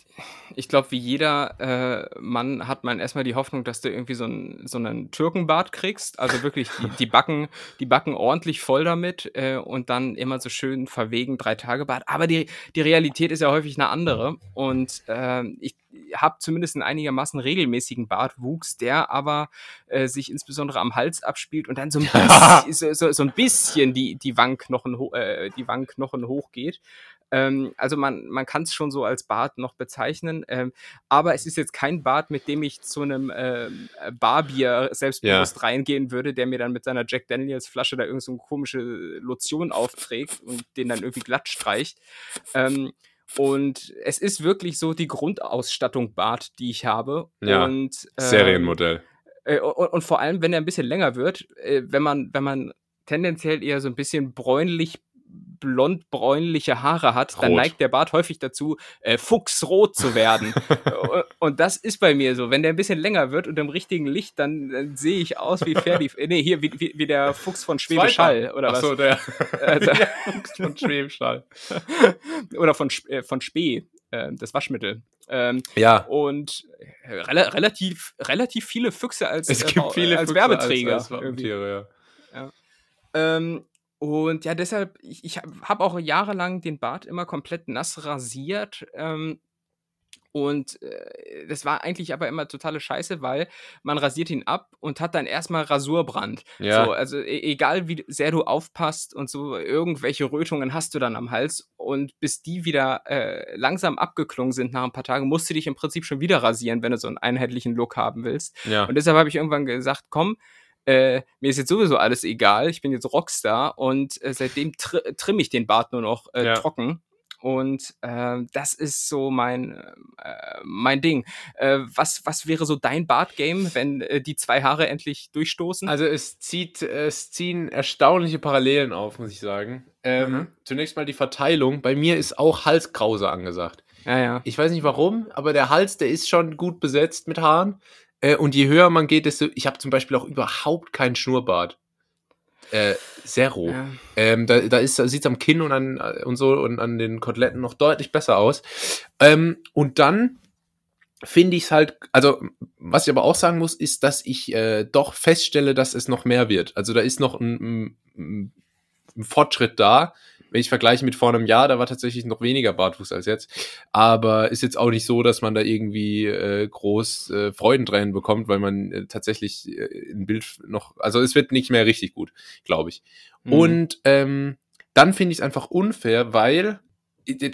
ich glaube, wie jeder äh, Mann hat man erstmal die Hoffnung, dass du irgendwie so, ein, so einen Türkenbart kriegst. Also wirklich die, die, Backen, die Backen ordentlich voll damit äh, und dann immer so schön verwegen drei Tage Bart. Aber die, die Realität ist ja häufig eine andere. Und äh, ich habe zumindest einen einigermaßen regelmäßigen Bartwuchs, der aber äh, sich insbesondere am Hals abspielt und dann so ein [LAUGHS] bisschen, so, so, ein bisschen die, die, Wangenknochen, äh, die Wangenknochen hochgeht. Ähm, also man, man kann es schon so als Bart noch bezeichnen, ähm, aber es ist jetzt kein Bart, mit dem ich zu einem ähm, Barbier selbstbewusst ja. reingehen würde, der mir dann mit seiner Jack Daniels Flasche da irgendeine so komische Lotion aufträgt und den dann irgendwie glatt streicht. Ähm, und es ist wirklich so die Grundausstattung Bart, die ich habe. Ja, und, ähm, Serienmodell. Äh, und, und, vor allem, wenn er ein bisschen länger wird, äh, wenn man, wenn man tendenziell eher so ein bisschen bräunlich blond-bräunliche Haare hat, Rot. dann neigt der Bart häufig dazu, äh, fuchsrot zu werden. [LAUGHS] und das ist bei mir so. Wenn der ein bisschen länger wird und im richtigen Licht, dann, dann sehe ich aus wie Ferdi. nee, hier, wie, wie, wie, der Fuchs von Schwäbisch Hall, oder was? Achso, der, [LAUGHS] [LAUGHS] äh, der Fuchs von Schwäbisch Hall. oder von, äh, von Spee, äh, das Waschmittel. Ähm, ja. Und re relativ, relativ viele Füchse als, es gibt viele als Füchse Werbeträger. Als, als ja. ja. Ähm, und ja, deshalb, ich, ich habe auch jahrelang den Bart immer komplett nass rasiert. Ähm, und äh, das war eigentlich aber immer totale Scheiße, weil man rasiert ihn ab und hat dann erstmal Rasurbrand. Ja. So, also e egal wie sehr du aufpasst und so, irgendwelche Rötungen hast du dann am Hals. Und bis die wieder äh, langsam abgeklungen sind nach ein paar Tagen, musst du dich im Prinzip schon wieder rasieren, wenn du so einen einheitlichen Look haben willst. Ja. Und deshalb habe ich irgendwann gesagt, komm, äh, mir ist jetzt sowieso alles egal, ich bin jetzt Rockstar und äh, seitdem tr trimme ich den Bart nur noch äh, ja. trocken. Und äh, das ist so mein, äh, mein Ding. Äh, was, was wäre so dein Bart-Game, wenn äh, die zwei Haare endlich durchstoßen? Also es zieht, es ziehen erstaunliche Parallelen auf, muss ich sagen. Ähm, mhm. Zunächst mal die Verteilung. Bei mir ist auch Halskrause angesagt. Ja, ja. Ich weiß nicht warum, aber der Hals, der ist schon gut besetzt mit Haaren. Äh, und je höher man geht, desto. Ich habe zum Beispiel auch überhaupt keinen Schnurrbart. Äh, Zero. Ja. Ähm, da da, da sieht es am Kinn und, an, äh, und so und an den Koteletten noch deutlich besser aus. Ähm, und dann finde ich es halt, also was ich aber auch sagen muss, ist, dass ich äh, doch feststelle, dass es noch mehr wird. Also da ist noch ein, ein, ein Fortschritt da. Wenn ich vergleiche mit vor einem Jahr, da war tatsächlich noch weniger Bartwuchs als jetzt. Aber ist jetzt auch nicht so, dass man da irgendwie äh, groß äh, Freudentränen bekommt, weil man äh, tatsächlich äh, ein Bild noch, also es wird nicht mehr richtig gut, glaube ich. Mhm. Und ähm, dann finde ich es einfach unfair, weil äh, äh,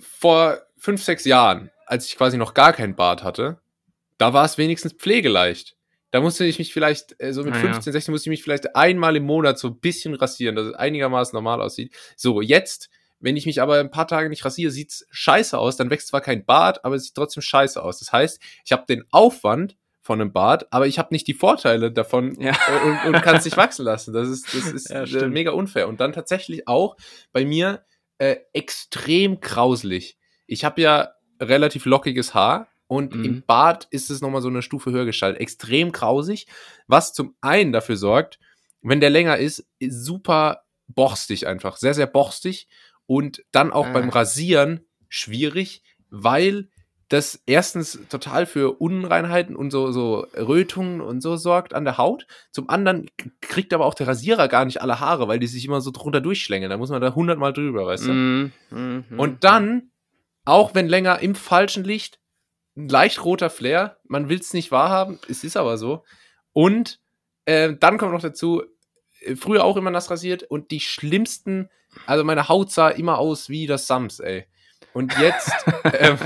vor fünf, sechs Jahren, als ich quasi noch gar keinen Bart hatte, da war es wenigstens pflegeleicht. Da musste ich mich vielleicht, äh, so mit ah, 15, 16, musste ich mich vielleicht einmal im Monat so ein bisschen rasieren, dass es einigermaßen normal aussieht. So, jetzt, wenn ich mich aber ein paar Tage nicht rasiere, sieht's scheiße aus. Dann wächst zwar kein Bart, aber es sieht trotzdem scheiße aus. Das heißt, ich habe den Aufwand von einem Bart, aber ich habe nicht die Vorteile davon ja. und, und kann es nicht wachsen lassen. Das ist, das ist [LAUGHS] ja, mega unfair. Und dann tatsächlich auch bei mir äh, extrem grauslich. Ich habe ja relativ lockiges Haar und mhm. im Bad ist es nochmal so eine Stufe höher gestaltet. Extrem grausig, was zum einen dafür sorgt, wenn der länger ist, super borstig einfach. Sehr, sehr borstig. Und dann auch ah. beim Rasieren schwierig, weil das erstens total für Unreinheiten und so, so Rötungen und so sorgt an der Haut. Zum anderen kriegt aber auch der Rasierer gar nicht alle Haare, weil die sich immer so drunter durchschlängeln. Da muss man da hundertmal drüber, weißt du? Mm, mm, mm, und dann, auch wenn länger im falschen Licht, ein leicht roter Flair. Man will es nicht wahrhaben, es ist aber so. Und äh, dann kommt noch dazu, äh, früher auch immer nass rasiert und die schlimmsten, also meine Haut sah immer aus wie das Sams, ey. Und jetzt, [LAUGHS] ähm,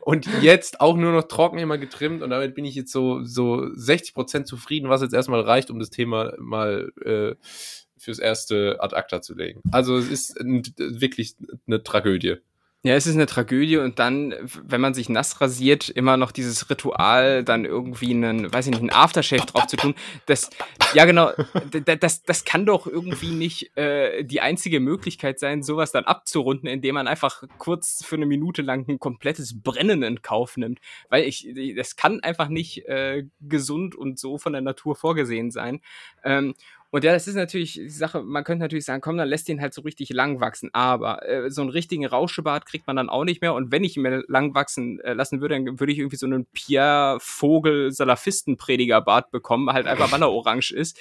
und jetzt auch nur noch trocken immer getrimmt und damit bin ich jetzt so, so 60% zufrieden, was jetzt erstmal reicht, um das Thema mal äh, fürs erste ad acta zu legen. Also es ist ein, wirklich eine Tragödie. Ja, es ist eine Tragödie und dann, wenn man sich nass rasiert, immer noch dieses Ritual, dann irgendwie einen, weiß ich nicht, einen Aftershave drauf zu tun. Das, ja genau, das, das kann doch irgendwie nicht äh, die einzige Möglichkeit sein, sowas dann abzurunden, indem man einfach kurz für eine Minute lang ein komplettes Brennen in Kauf nimmt. Weil ich, das kann einfach nicht äh, gesund und so von der Natur vorgesehen sein. Ähm, und ja, das ist natürlich die Sache, man könnte natürlich sagen, komm, dann lässt ihn halt so richtig lang wachsen. Aber äh, so einen richtigen Rauschebart kriegt man dann auch nicht mehr. Und wenn ich ihn mir lang wachsen äh, lassen würde, dann würde ich irgendwie so einen Pierre Vogel Salafistenpredigerbart bekommen, halt einfach weil er orange ist.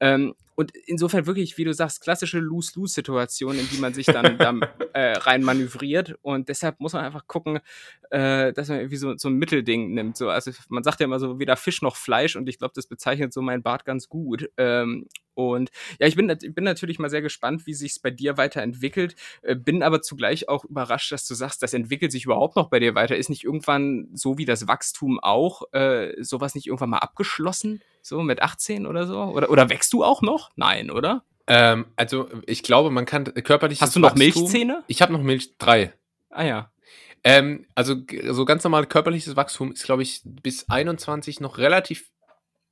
Ähm, und insofern wirklich, wie du sagst, klassische Lose-Lose-Situation, in die man sich dann, dann [LAUGHS] äh, rein manövriert. Und deshalb muss man einfach gucken, äh, dass man irgendwie so, so ein Mittelding nimmt. So, also man sagt ja immer so, weder Fisch noch Fleisch und ich glaube, das bezeichnet so mein Bart ganz gut. Ähm, und ja, ich bin, bin natürlich mal sehr gespannt, wie sich es bei dir weiterentwickelt. Äh, bin aber zugleich auch überrascht, dass du sagst, das entwickelt sich überhaupt noch bei dir weiter. Ist nicht irgendwann so wie das Wachstum auch, äh, sowas nicht irgendwann mal abgeschlossen? So mit 18 oder so? Oder, oder wächst du auch noch? Nein, oder? Ähm, also ich glaube, man kann körperlich. Hast du noch Wachstum, Milchzähne? Ich habe noch Milch drei. Ah ja. Ähm, also so ganz normal körperliches Wachstum ist, glaube ich, bis 21 noch relativ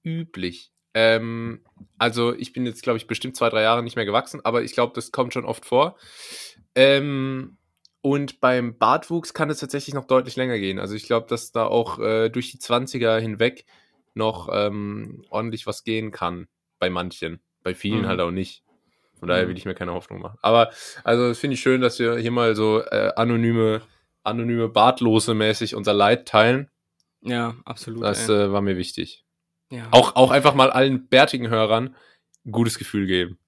üblich. Ähm, also ich bin jetzt, glaube ich, bestimmt zwei, drei Jahre nicht mehr gewachsen, aber ich glaube, das kommt schon oft vor. Ähm, und beim Bartwuchs kann es tatsächlich noch deutlich länger gehen. Also ich glaube, dass da auch äh, durch die 20er hinweg noch ähm, ordentlich was gehen kann bei manchen. Bei vielen mhm. halt auch nicht. Von daher mhm. will ich mir keine Hoffnung machen. Aber also das finde ich schön, dass wir hier mal so äh, anonyme, anonyme Bartlose mäßig unser Leid teilen. Ja, absolut. Das äh, war mir wichtig. Ja. Auch, auch einfach mal allen bärtigen Hörern ein gutes Gefühl geben.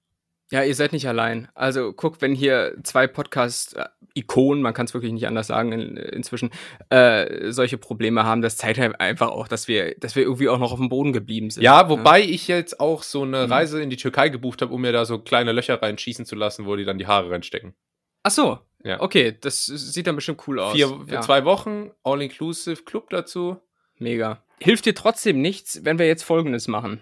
Ja, ihr seid nicht allein. Also guck, wenn hier zwei Podcast-Ikonen, man kann es wirklich nicht anders sagen in, inzwischen, äh, solche Probleme haben, das zeigt halt einfach auch, dass wir, dass wir irgendwie auch noch auf dem Boden geblieben sind. Ja, ne? wobei ja. ich jetzt auch so eine mhm. Reise in die Türkei gebucht habe, um mir da so kleine Löcher reinschießen zu lassen, wo die dann die Haare reinstecken. Ach so. Ja. Okay, das sieht dann bestimmt cool aus. Vier, für ja. zwei Wochen, All-Inclusive Club dazu. Mega. Hilft dir trotzdem nichts, wenn wir jetzt Folgendes machen.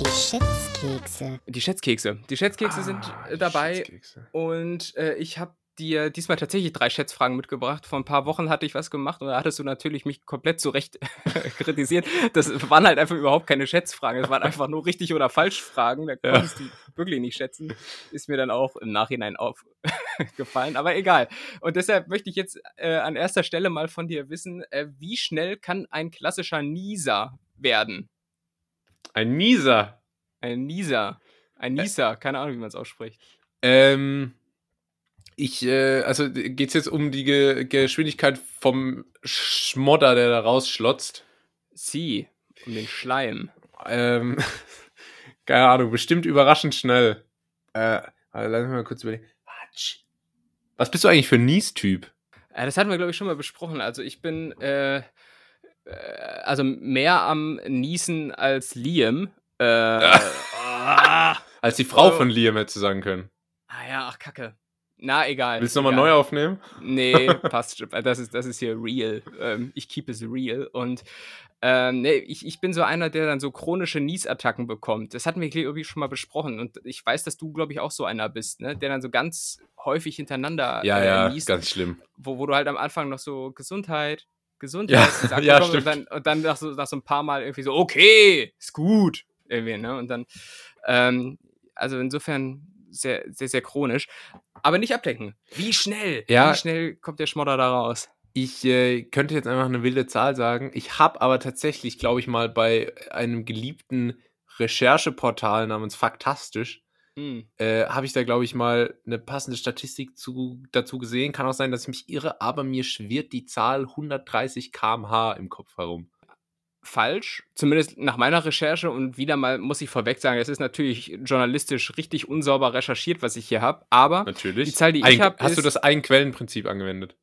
Die Schätzkekse. Die Schätzkekse. Die Schätzkekse ah, sind dabei. Schätzkekse. Und äh, ich habe dir diesmal tatsächlich drei Schätzfragen mitgebracht. Vor ein paar Wochen hatte ich was gemacht und da hattest du natürlich mich komplett zurecht [LAUGHS] kritisiert. Das waren halt einfach überhaupt keine Schätzfragen. Das waren einfach nur richtig oder falsch Fragen. Da konntest ja. du wirklich nicht schätzen. Ist mir dann auch im Nachhinein aufgefallen. [LAUGHS] Aber egal. Und deshalb möchte ich jetzt äh, an erster Stelle mal von dir wissen, äh, wie schnell kann ein klassischer Nieser werden? Ein Nieser. Ein Nieser. Ein Nieser, keine Ahnung, wie man es ausspricht. Ähm, ich, äh, also geht es jetzt um die Ge Geschwindigkeit vom Schmodder, der da rausschlotzt? Sie, um den Schleim. Ähm, [LAUGHS] keine Ahnung, bestimmt überraschend schnell. Äh, Also, lass mich mal kurz überlegen. Was bist du eigentlich für ein Nies-Typ? Äh, das hatten wir, glaube ich, schon mal besprochen. Also ich bin äh, äh, also mehr am Niesen als Liam. Äh, [LAUGHS] als die Frau oh. von Liam hätte sagen können. Ah ja, ach Kacke. Na, egal. Willst du nochmal neu aufnehmen? Nee, [LAUGHS] passt. Das ist, das ist hier real. Ähm, ich keep es real. Und ähm, nee, ich, ich bin so einer, der dann so chronische Niesattacken bekommt. Das hatten wir, glaube ich, schon mal besprochen. Und ich weiß, dass du, glaube ich, auch so einer bist, ne? Der dann so ganz häufig hintereinander ja, äh, ja, niest. ganz schlimm. Wo, wo du halt am Anfang noch so Gesundheit, Gesundheit ja, [LAUGHS] ja, stimmt. Und dann, und dann nach, so, nach so ein paar Mal irgendwie so, okay, ist gut. Irgendwie, ne? Und dann, ähm, also insofern sehr, sehr, sehr chronisch. Aber nicht ablenken. Wie schnell? Ja. Wie schnell kommt der Schmodder da raus? Ich äh, könnte jetzt einfach eine wilde Zahl sagen. Ich habe aber tatsächlich, glaube ich mal, bei einem geliebten Rechercheportal namens Faktastisch, hm. äh, habe ich da, glaube ich, mal eine passende Statistik zu, dazu gesehen. Kann auch sein, dass ich mich irre, aber mir schwirrt die Zahl 130 km/h im Kopf herum falsch, zumindest nach meiner Recherche. Und wieder mal muss ich vorweg sagen, es ist natürlich journalistisch richtig unsauber recherchiert, was ich hier habe. Aber natürlich. die Zahl, die ein, ich habe. Hast du das Ein-Quellenprinzip angewendet?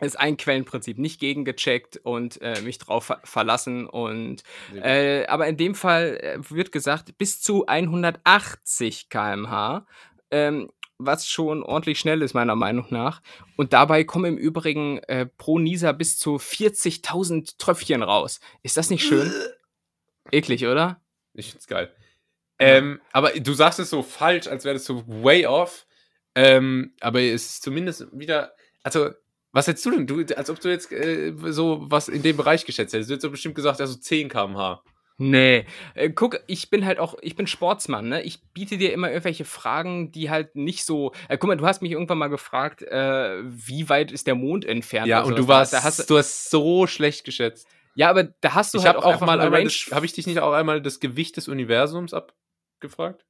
Ist ein Quellenprinzip, nicht gegengecheckt und äh, mich drauf ver verlassen. Und äh, aber in dem Fall äh, wird gesagt, bis zu 180 km/h. Ähm, was schon ordentlich schnell ist, meiner Meinung nach. Und dabei kommen im Übrigen äh, pro Nisa bis zu 40.000 Tröpfchen raus. Ist das nicht schön? [LAUGHS] Eklig, oder? Ich find's geil. Ähm, aber du sagst es so falsch, als wäre das so way off. Ähm, aber es ist zumindest wieder. Also, was hättest du denn? Du, als ob du jetzt äh, so was in dem Bereich geschätzt hättest. Du hättest so bestimmt gesagt, ja, so 10 km/h. Nee, äh, guck, ich bin halt auch, ich bin Sportsmann, ne? Ich biete dir immer irgendwelche Fragen, die halt nicht so. Äh, guck mal, du hast mich irgendwann mal gefragt, äh, wie weit ist der Mond entfernt? Ja, und du warst, da hast, du hast so schlecht geschätzt. Ja, aber da hast du ich halt auch, auch mal einmal. Habe ich dich nicht auch einmal das Gewicht des Universums abgefragt?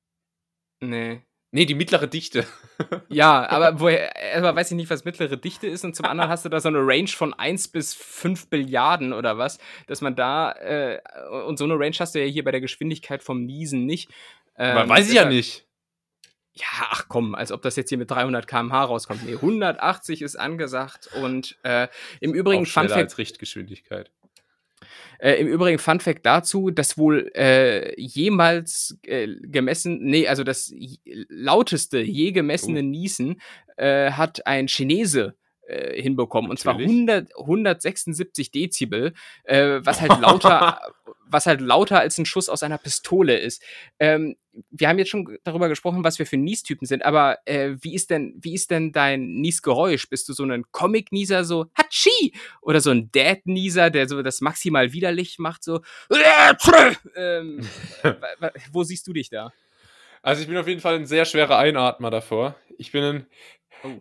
Nee. Nee, die mittlere Dichte. [LAUGHS] ja, aber woher, erstmal weiß ich nicht, was mittlere Dichte ist und zum anderen hast du da so eine Range von 1 bis 5 Billiarden oder was, dass man da, äh, und so eine Range hast du ja hier bei der Geschwindigkeit vom Niesen nicht. Ähm, aber weiß ich ja nicht. Ja, ach komm, als ob das jetzt hier mit 300 km/h rauskommt. Nee, 180 ist angesagt und äh, im Übrigen Fun Fact. als Richtgeschwindigkeit. Äh, Im Übrigen Fun Fact dazu, dass wohl äh, jemals äh, gemessen, nee, also das lauteste je gemessene uh. Niesen äh, hat ein Chinese äh, hinbekommen. Und zwar 100, 176 Dezibel, äh, was halt lauter, [LAUGHS] was halt lauter als ein Schuss aus einer Pistole ist. Ähm, wir haben jetzt schon darüber gesprochen, was wir für Niestypen sind, aber äh, wie ist denn, wie ist denn dein Niesgeräusch? Bist du so ein Comic-Nieser, so Hatschi? Oder so ein Dad-Nieser, der so das maximal widerlich macht, so [LAUGHS] ähm, wo siehst du dich da? Also ich bin auf jeden Fall ein sehr schwerer Einatmer davor. Ich bin ein oh.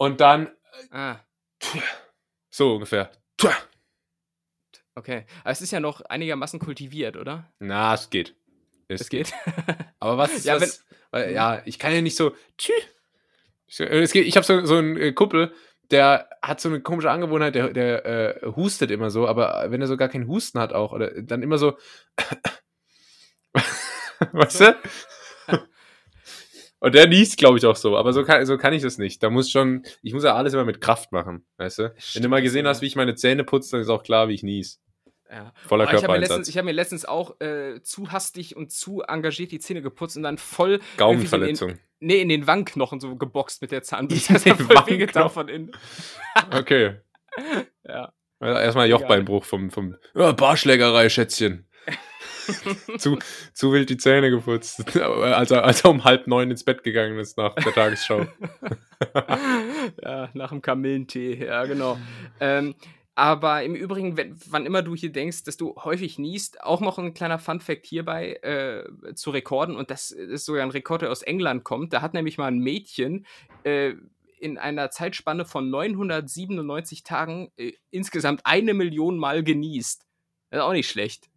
Und dann ah. so ungefähr. Okay, aber es ist ja noch einigermaßen kultiviert, oder? Na, es geht. Es, es geht. Aber was, [LAUGHS] ja, was, wenn, weil, ja, ich kann ja nicht so, tschü. Es geht, ich habe so, so einen äh, Kumpel, der hat so eine komische Angewohnheit, der, der äh, hustet immer so, aber wenn er so gar keinen Husten hat auch, oder dann immer so, [LAUGHS] weißt du? Und der niest, glaube ich, auch so. Aber so kann, so kann ich das nicht. Da muss schon, ich muss ja alles immer mit Kraft machen, weißt du? Stimmt, Wenn du mal gesehen hast, wie ich meine Zähne putze, dann ist auch klar, wie ich nies. Ja. Voller Körpereinsatz. Ich habe mir, letztens auch äh, zu hastig und zu engagiert die Zähne geputzt und dann voll Gaumenverletzung. In, nee, in den Wangenknochen so geboxt mit der Zahnbürste. [LAUGHS] Das hat voll wehgetan von innen. okay. [LAUGHS] ja. Erstmal Jochbeinbruch vom, vom oh, Barschlägerei, Schätzchen. [LAUGHS] [LAUGHS] zu, zu wild die Zähne geputzt, [LAUGHS] als er, als er um halb neun ins Bett gegangen ist nach der Tagesschau. [LAUGHS] ja, nach dem Kamillentee, ja, genau. Ähm, aber im Übrigen, wenn, wann immer du hier denkst, dass du häufig niest, auch noch ein kleiner Fun-Fact hierbei äh, zu Rekorden. Und das ist sogar ein Rekord, der aus England kommt. Da hat nämlich mal ein Mädchen äh, in einer Zeitspanne von 997 Tagen äh, insgesamt eine Million Mal genießt. Das ist auch nicht schlecht.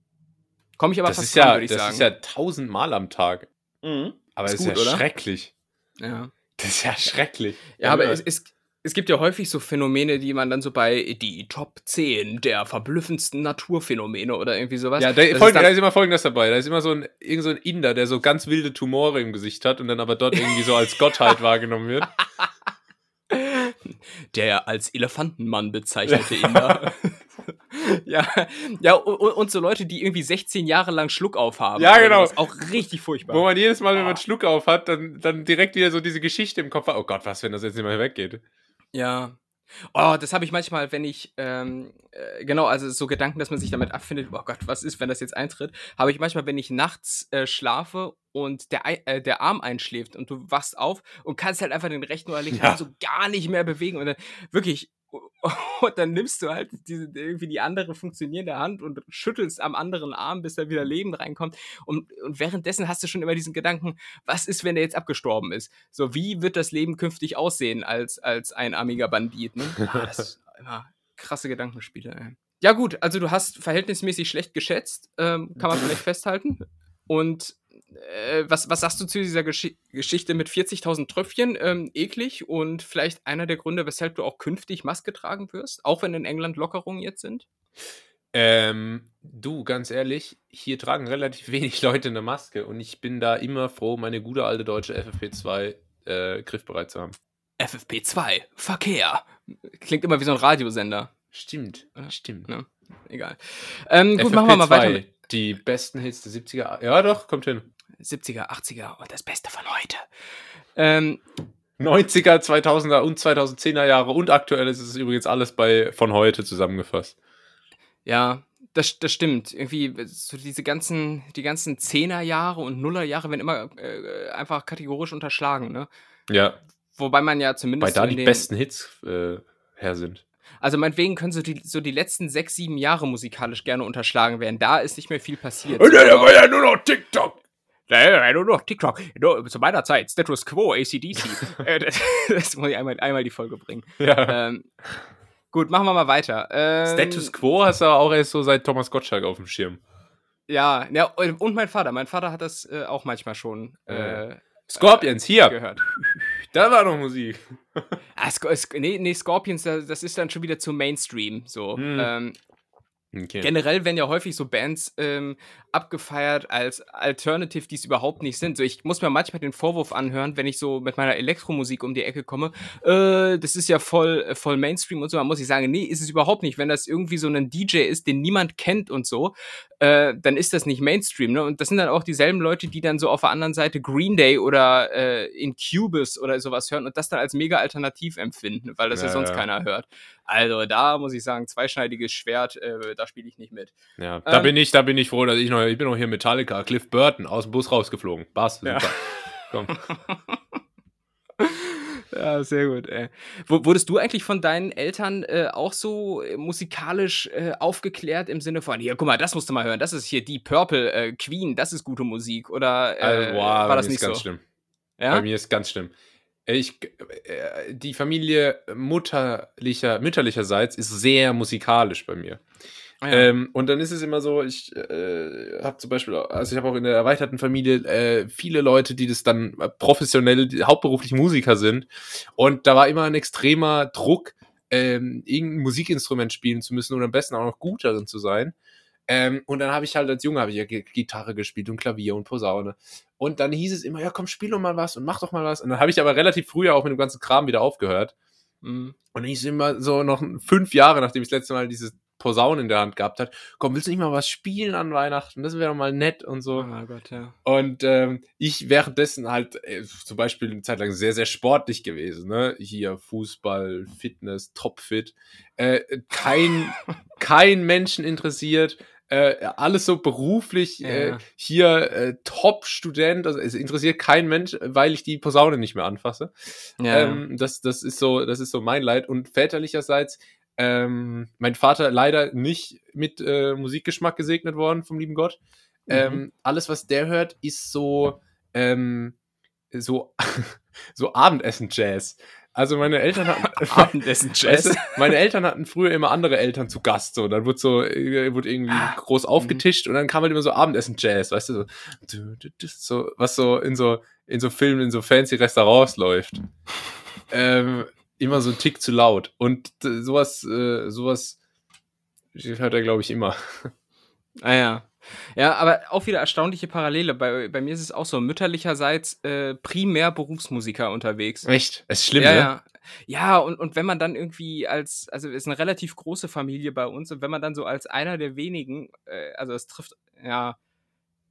Komme ich aber das fast ist ja, würde ich das sagen. ist ja tausendmal am Tag. Mhm. Aber ist das ist gut, ja oder? schrecklich. Ja. Das ist ja schrecklich. Ja, aber es ist. es gibt ja häufig so Phänomene, die man dann so bei die Top 10 der verblüffendsten Naturphänomene oder irgendwie sowas. Ja, da, folgend, da ist immer folgendes dabei. Da ist immer so ein, irgend so ein Inder, der so ganz wilde Tumore im Gesicht hat und dann aber dort irgendwie so als Gottheit [LAUGHS] wahrgenommen wird. Der als Elefantenmann bezeichnete Inder. [LAUGHS] ja, ja und, und, so Leute, die irgendwie 16 Jahre lang Schluck aufhaben. Ja, genau. Auch richtig furchtbar. Wo man jedes Mal, wenn man Schluck auf hat, dann, dann direkt wieder so diese Geschichte im Kopf hat. Oh Gott, was, wenn das jetzt nicht mehr weggeht? Ja. Oh, das habe ich manchmal, wenn ich, ähm, äh, genau, also so Gedanken, dass man sich damit abfindet, oh Gott, was ist, wenn das jetzt eintritt, habe ich manchmal, wenn ich nachts äh, schlafe und der, äh, der Arm einschläft und du wachst auf und kannst halt einfach den rechten oder linken ja. Arm so gar nicht mehr bewegen und dann wirklich, [LAUGHS] und dann nimmst du halt diese, irgendwie die andere funktionierende Hand und schüttelst am anderen Arm, bis da wieder Leben reinkommt. Und, und währenddessen hast du schon immer diesen Gedanken, was ist, wenn er jetzt abgestorben ist? So, wie wird das Leben künftig aussehen als, als einarmiger Bandit? Ne? Ja, [LAUGHS] das ist immer krasse Gedankenspiele. Ey. Ja, gut, also du hast verhältnismäßig schlecht geschätzt, ähm, kann man vielleicht [LAUGHS] festhalten. Und äh, was, was sagst du zu dieser Gesch Geschichte mit 40.000 Tröpfchen? Ähm, eklig und vielleicht einer der Gründe, weshalb du auch künftig Maske tragen wirst, auch wenn in England Lockerungen jetzt sind? Ähm, du, ganz ehrlich, hier tragen relativ wenig [LAUGHS] Leute eine Maske und ich bin da immer froh, meine gute alte deutsche FFP2 äh, griffbereit zu haben. FFP2, Verkehr. Klingt immer wie so ein Radiosender. Stimmt, ja, stimmt. Ja, egal. Ähm, gut, FFP2, machen wir mal weiter. Mit die besten Hits der 70er. Ja, doch, kommt hin. 70er, 80er und das Beste von heute. Ähm, 90er, 2000er und 2010er Jahre und aktuell ist es übrigens alles bei von heute zusammengefasst. Ja, das, das stimmt. Irgendwie so diese ganzen, die ganzen 10er Jahre und Nuller Jahre werden immer äh, einfach kategorisch unterschlagen, ne? Ja. Wobei man ja zumindest. Weil da die besten Hits äh, her sind. Also meinetwegen können so die, so die letzten sechs, sieben Jahre musikalisch gerne unterschlagen werden. Da ist nicht mehr viel passiert. Und dann war ja nur noch TikTok. Nur noch TikTok. Zu meiner Zeit, Status Quo, ACDC. [LAUGHS] Äh, das, das, muss ich einmal, einmal die Folge bringen. Ja. Ähm, gut, machen wir mal weiter. Ähm, Status Quo hast du auch erst so seit Thomas Gottschalk auf dem Schirm. Ja, ja und mein Vater. Mein Vater hat das äh, auch manchmal schon. Äh, Scorpions, hier. Gehört. [LAUGHS] Da war noch Musik. ah, nee, nee, Scorpions, das ist dann schon wieder zu Mainstream. So. Hm. Ähm, Okay. Generell werden ja häufig so Bands ähm, abgefeiert als Alternative, die es überhaupt nicht sind. So, ich muss mir manchmal den Vorwurf anhören, wenn ich so mit meiner Elektromusik um die Ecke komme, äh, das ist ja voll, äh, voll Mainstream und so. Da muss ich sagen, nee, ist es überhaupt nicht. Wenn das irgendwie so ein DJ ist, den niemand kennt und so, äh, dann ist das nicht Mainstream. Ne? Und das sind dann auch dieselben Leute, die dann so auf der anderen Seite Green Day oder äh, Incubus oder sowas hören und das dann als mega alternativ empfinden, weil das ja, ja sonst ja. keiner hört. Also da muss ich sagen, zweischneidiges Schwert, äh, da spiele ich nicht mit. Ja, da ähm, bin ich, da bin ich froh, dass ich noch, ich bin noch hier Metallica, Cliff Burton aus dem Bus rausgeflogen. Bass, super. Ja. Komm. [LAUGHS] Ja, sehr gut. Ey. Wurdest du eigentlich von deinen Eltern äh, auch so äh, musikalisch äh, aufgeklärt im Sinne von, hier, guck mal, das musst du mal hören, das ist hier die Purple äh, Queen, das ist gute Musik? Oder äh, also, wow, war das nicht ganz so? Schlimm. Ja? Bei mir ist ganz schlimm. Ich, äh, die Familie mutterlicher, mütterlicherseits ist sehr musikalisch bei mir. Ah, ja. Ähm, und dann ist es immer so, ich äh, habe zum Beispiel, also ich habe auch in der erweiterten Familie äh, viele Leute, die das dann professionell, hauptberuflich Musiker sind. Und da war immer ein extremer Druck, ähm, irgendein Musikinstrument spielen zu müssen und am besten auch noch gut darin zu sein. Ähm, und dann habe ich halt als Junge habe ich ja Gitarre gespielt und Klavier und Posaune. Und dann hieß es immer, ja komm, spiel doch mal was und mach doch mal was. Und dann habe ich aber relativ früh auch mit dem ganzen Kram wieder aufgehört. Mhm. Und dann hieß es immer so noch fünf Jahre, nachdem ich das letzte Mal dieses Posaune in der Hand gehabt hat, komm, willst du nicht mal was spielen an Weihnachten? Das wäre doch mal nett und so. Oh Gott, ja. Und ähm, ich währenddessen halt äh, zum Beispiel eine Zeit lang sehr, sehr sportlich gewesen. Ne? Hier Fußball, Fitness, topfit. Äh, kein, [LAUGHS] kein Menschen interessiert äh, alles so beruflich ja. äh, hier äh, Top-Student, also es interessiert kein Mensch, weil ich die Posaune nicht mehr anfasse. Ja. Ähm, das, das ist so, das ist so mein Leid. Und väterlicherseits, ähm, mein Vater leider nicht mit äh, Musikgeschmack gesegnet worden vom lieben Gott. Mhm. Ähm, alles, was der hört, ist so, ähm, so, [LAUGHS] so Abendessen-Jazz. Also meine Eltern hatten [LAUGHS] Abendessen Jazz. meine Eltern hatten früher immer andere Eltern zu Gast so, dann wurde so äh, wurde irgendwie ah, groß aufgetischt und dann kam halt immer so Abendessen Jazz, weißt du so, so was so in so in so Filmen in so fancy Restaurants läuft. [LAUGHS] ähm, immer so ein Tick zu laut. Und äh, sowas, äh, sowas hört er, glaube ich, immer. Ah ja. Ja, aber auch wieder erstaunliche Parallele. Bei, bei mir ist es auch so, mütterlicherseits äh, primär Berufsmusiker unterwegs. Echt? Es ist schlimm, ja, ne? ja. Ja, und, und wenn man dann irgendwie als, also es ist eine relativ große Familie bei uns, und wenn man dann so als einer der wenigen, äh, also es trifft, ja,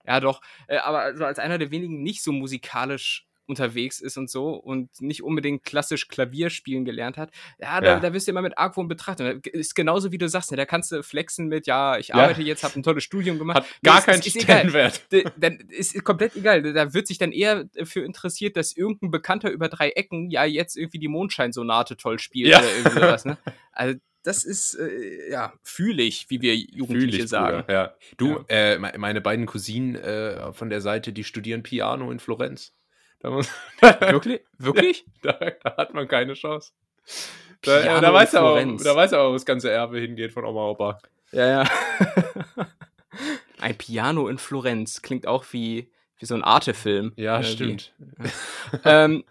ja doch, äh, aber so als einer der wenigen nicht so musikalisch unterwegs ist und so und nicht unbedingt klassisch Klavier spielen gelernt hat, ja, da, Ja. da wirst du immer mit Argwohn betrachtet. Ist genauso wie du sagst, ne, da kannst du flexen mit, ja, ich arbeite jetzt, habe ein tolles Studium gemacht. Hat gar keinen. Stellenwert. Dann ist komplett egal. Da wird sich dann eher dafür interessiert, dass irgendein Bekannter über drei Ecken ja jetzt irgendwie die Mondscheinsonate toll spielt Ja. oder irgendwie sowas. Ne? [LAUGHS] Also das ist, äh, ja, fühle ich, wie wir Jugendliche Fühl ich, sagen. Bruder. Ja. Du, Ja. Äh, me- meine beiden Cousinen äh, von der Seite, die studieren Piano in Florenz. Da, muss, [LAUGHS] [LAUGHS] Wirklich? Wirklich? [LAUGHS] da, da hat man keine Chance. Da, Piano da, weiß er aber, Florenz. da weiß er aber, wo das ganze Erbe hingeht von Oma Opa. Ja, ja. Ein Piano in Florenz klingt auch wie, wie so ein Arte-Film. Ja, Irgendwie. stimmt. ähm,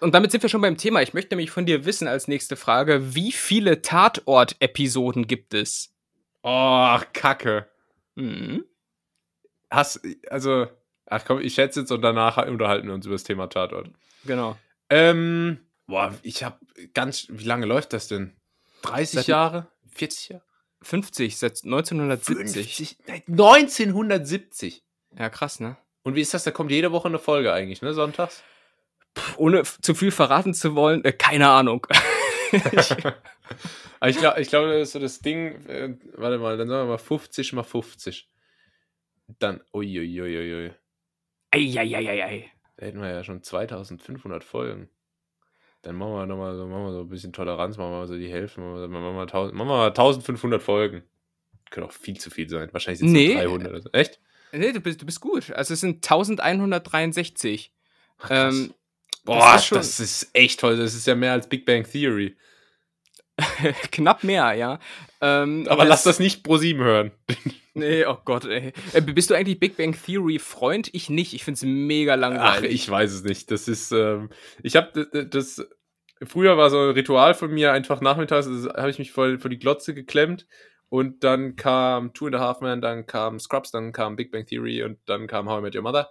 und damit sind wir schon beim Thema. Ich möchte nämlich von dir wissen als nächste Frage, wie viele Tatort-Episoden gibt es? Oh, Kacke. Mhm. Hast, also, ach komm, ich schätze jetzt und danach unterhalten wir uns über das Thema Tatort. Genau. Ähm, boah, ich hab ganz, wie lange läuft das denn? 30 Seit- Jahre? 40 Jahre? 50, seit 1970. 50? Nein, 1970. Ja, krass, ne? Und wie ist das? Da kommt jede Woche eine Folge eigentlich, ne? Sonntags? Ohne f- zu viel verraten zu wollen, äh, keine Ahnung. [LAUGHS] Ich glaube, ich glaub, das ist so das Ding, äh, warte mal, dann sagen wir mal 50 mal 50. Dann, uiuiuiui. Eieieiei. Da hätten wir ja schon 2500 Folgen. Dann machen wir nochmal so, machen wir so ein bisschen Toleranz, machen wir mal so die Hälfte, machen wir, machen wir, mal, 1000, machen wir mal 1500 Folgen. Können auch viel zu viel sein. Wahrscheinlich sind es Nee. nee. 300 oder so. Echt? Nee, du bist, du bist gut. Also es sind 1163. Ach. Ähm, Boah, das das ist ist, schon- echt toll. Das ist ja mehr als Big Bang Theory. [LAUGHS] knapp mehr, ja. Ähm, Aber lass das nicht pro 7 hören. [LAUGHS] Nee, oh Gott, ey. Äh, Bist du eigentlich Big Bang Theory Freund? Ich nicht. Ich find's mega Ach, langweilig. ich weiß es nicht. Das ist, ähm, ich habe das, früher war so ein Ritual von mir, einfach nachmittags, das habe ich mich vor, vor die Glotze geklemmt und dann kam Two and a Half Men, dann kam Scrubs, dann kam Big Bang Theory und dann kam How I Met Your Mother.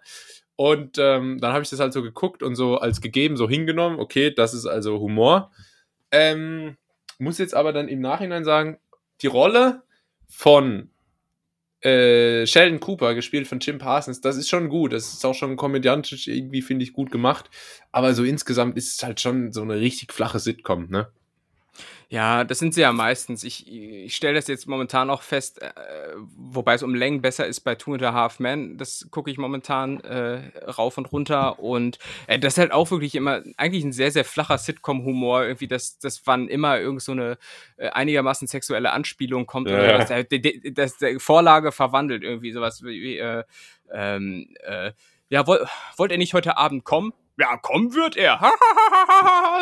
Und ähm, dann habe ich das halt so geguckt und so als gegeben, so hingenommen, okay, das ist also Humor. Ähm, muss jetzt aber dann im Nachhinein sagen, die Rolle von äh, Sheldon Cooper, gespielt von Jim Parsons, das ist schon gut. Das ist auch schon komödiantisch irgendwie, finde ich, gut gemacht. Aber so insgesamt ist es halt schon so eine richtig flache Sitcom, ne? Ja, das sind sie ja meistens. Ich, ich stelle das jetzt momentan auch fest, äh, wobei es um Längen besser ist bei Two and a Half Men. Das gucke ich momentan äh, rauf und runter. Und äh, das ist halt auch wirklich immer eigentlich ein sehr, sehr flacher Sitcom-Humor. Irgendwie, dass, dass wann immer irgend so eine äh, einigermaßen sexuelle Anspielung kommt Ja, oder was, der, der, der, der Vorlage verwandelt. Irgendwie sowas wie, äh, ähm, äh, ja, woll, wollt ihr nicht heute Abend kommen? Ja, kommen wird er.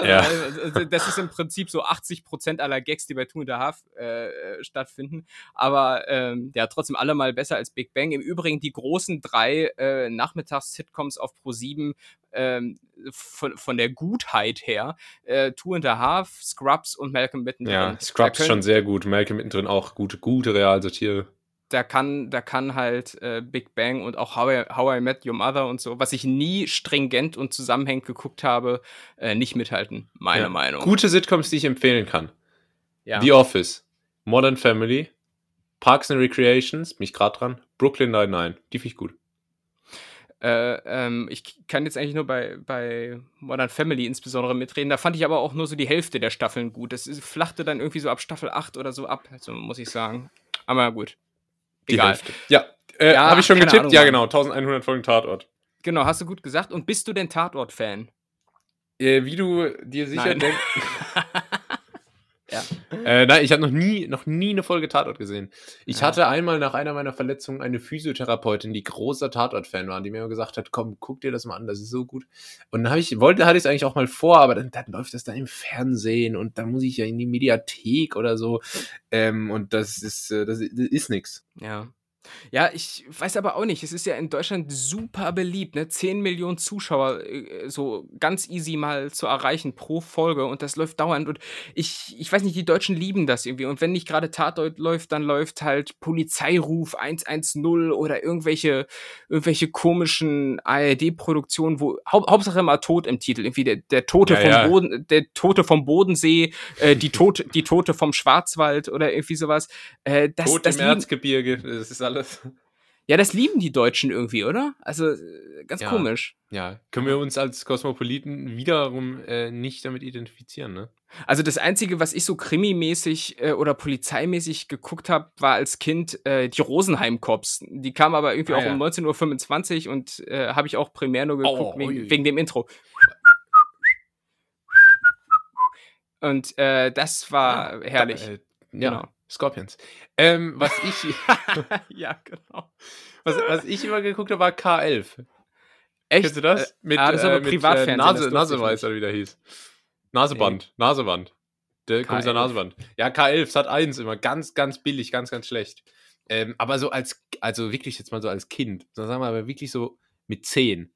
Ja. Das ist im Prinzip so 80% aller Gags, die bei Two and a Half äh, äh, stattfinden. Aber ähm, ja, trotzdem allemal besser als Big Bang. Im Übrigen die großen drei äh, Nachmittags-Sitcoms auf Pro7 ähm, von, von der Gutheit her. Äh, Two and a Half, Scrubs und Malcolm mittendrin. Ja, Scrubs können- schon sehr gut. Malcolm mittendrin auch gute, gute Realsatire. Da kann, da kann halt äh, Big Bang und auch How I, How I Met Your Mother und so, was ich nie stringent und zusammenhängend geguckt habe, äh, nicht mithalten, meine Ja. Meinung. Gute Sitcoms, die ich empfehlen kann. ja. The Office, Modern Family, Parks and Recreations, bin ich gerade dran, Brooklyn Nine-Nine, die finde ich gut. Äh, ähm, ich kann jetzt eigentlich nur bei, bei Modern Family insbesondere mitreden. Da fand ich aber auch nur so die Hälfte der Staffeln gut. Das flachte dann irgendwie so ab Staffel 8 oder so ab, also muss ich sagen. Aber gut. Die Egal. Hälfte. Ja, äh, Ja, habe ich schon getippt? Ahnung, ja, genau, 1100 Folgen Tatort. Genau, hast du gut gesagt. Und bist du denn Tatort-Fan? Äh, wie du dir sicher denkst. [LAUGHS] Ja. Äh, nein, ich habe noch nie, noch nie eine Folge Tatort gesehen. Ich Ja. hatte einmal nach einer meiner Verletzungen eine Physiotherapeutin, die großer Tatort-Fan war, die mir immer gesagt hat, komm, guck dir das mal an, das ist so gut. Und dann habe ich, wollte, hatte ich es eigentlich auch mal vor, aber dann, dann läuft das da im Fernsehen und dann muss ich ja in die Mediathek oder so. Ähm, und das ist, äh, das ist nix. Ja. Ja, ich weiß aber auch nicht. Es ist ja in Deutschland super beliebt, ne? 10 Millionen Zuschauer äh, so ganz easy mal zu erreichen pro Folge und das läuft dauernd. Und ich, ich weiß nicht, die Deutschen lieben das irgendwie. Und wenn nicht gerade Tatort läuft, dann läuft halt Polizeiruf 110 oder irgendwelche, irgendwelche komischen ARD-Produktionen, wo Hau Hauptsache immer Tod im Titel. Irgendwie der, der Tote ja, vom ja. Boden, der Tote vom Bodensee, äh, die, Tote, die Tote vom Schwarzwald oder irgendwie sowas. Äh, das, Tod das im Erzgebirge, das ist alles alles. Ja, das lieben die Deutschen irgendwie, oder? Also äh, ganz ja, komisch. Ja, können wir uns als Kosmopoliten wiederum äh, nicht damit identifizieren, ne? Also das Einzige, was ich so krimimäßig äh, oder polizeimäßig geguckt habe, war als Kind äh, die Rosenheim-Cops. Die kamen aber irgendwie ah, auch ja. um 19.25 Uhr und äh, habe ich auch primär nur geguckt oh, wegen, wegen, dem Intro. Und äh, das war ja, herrlich. Da, ja, genau. Scorpions. Ähm, was ich. [LAUGHS] ja, genau. Was, was ich immer geguckt habe, war K11. Echt? Kennst du das? Äh, mit, ah, das aber äh, Privatfernsehen. Äh, Nase, Naseweiß oder wie der hieß. Naseband. Nee. Naseband. Der Kommissar Naseband. Ja, K11, Sat 1 immer ganz, ganz billig, ganz, ganz schlecht. Ähm, aber so als, also wirklich jetzt mal so als Kind, sagen wir mal wirklich so mit 10,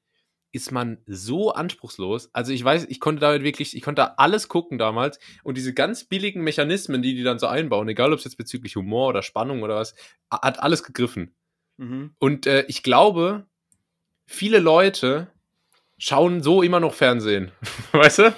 ist man so anspruchslos. Also ich weiß, ich konnte damit wirklich, ich konnte da alles gucken damals und diese ganz billigen Mechanismen, die die dann so einbauen, egal ob es jetzt bezüglich Humor oder Spannung oder was, hat alles gegriffen. Mhm. Und äh, ich glaube, viele Leute schauen so immer noch Fernsehen, [LAUGHS] weißt du?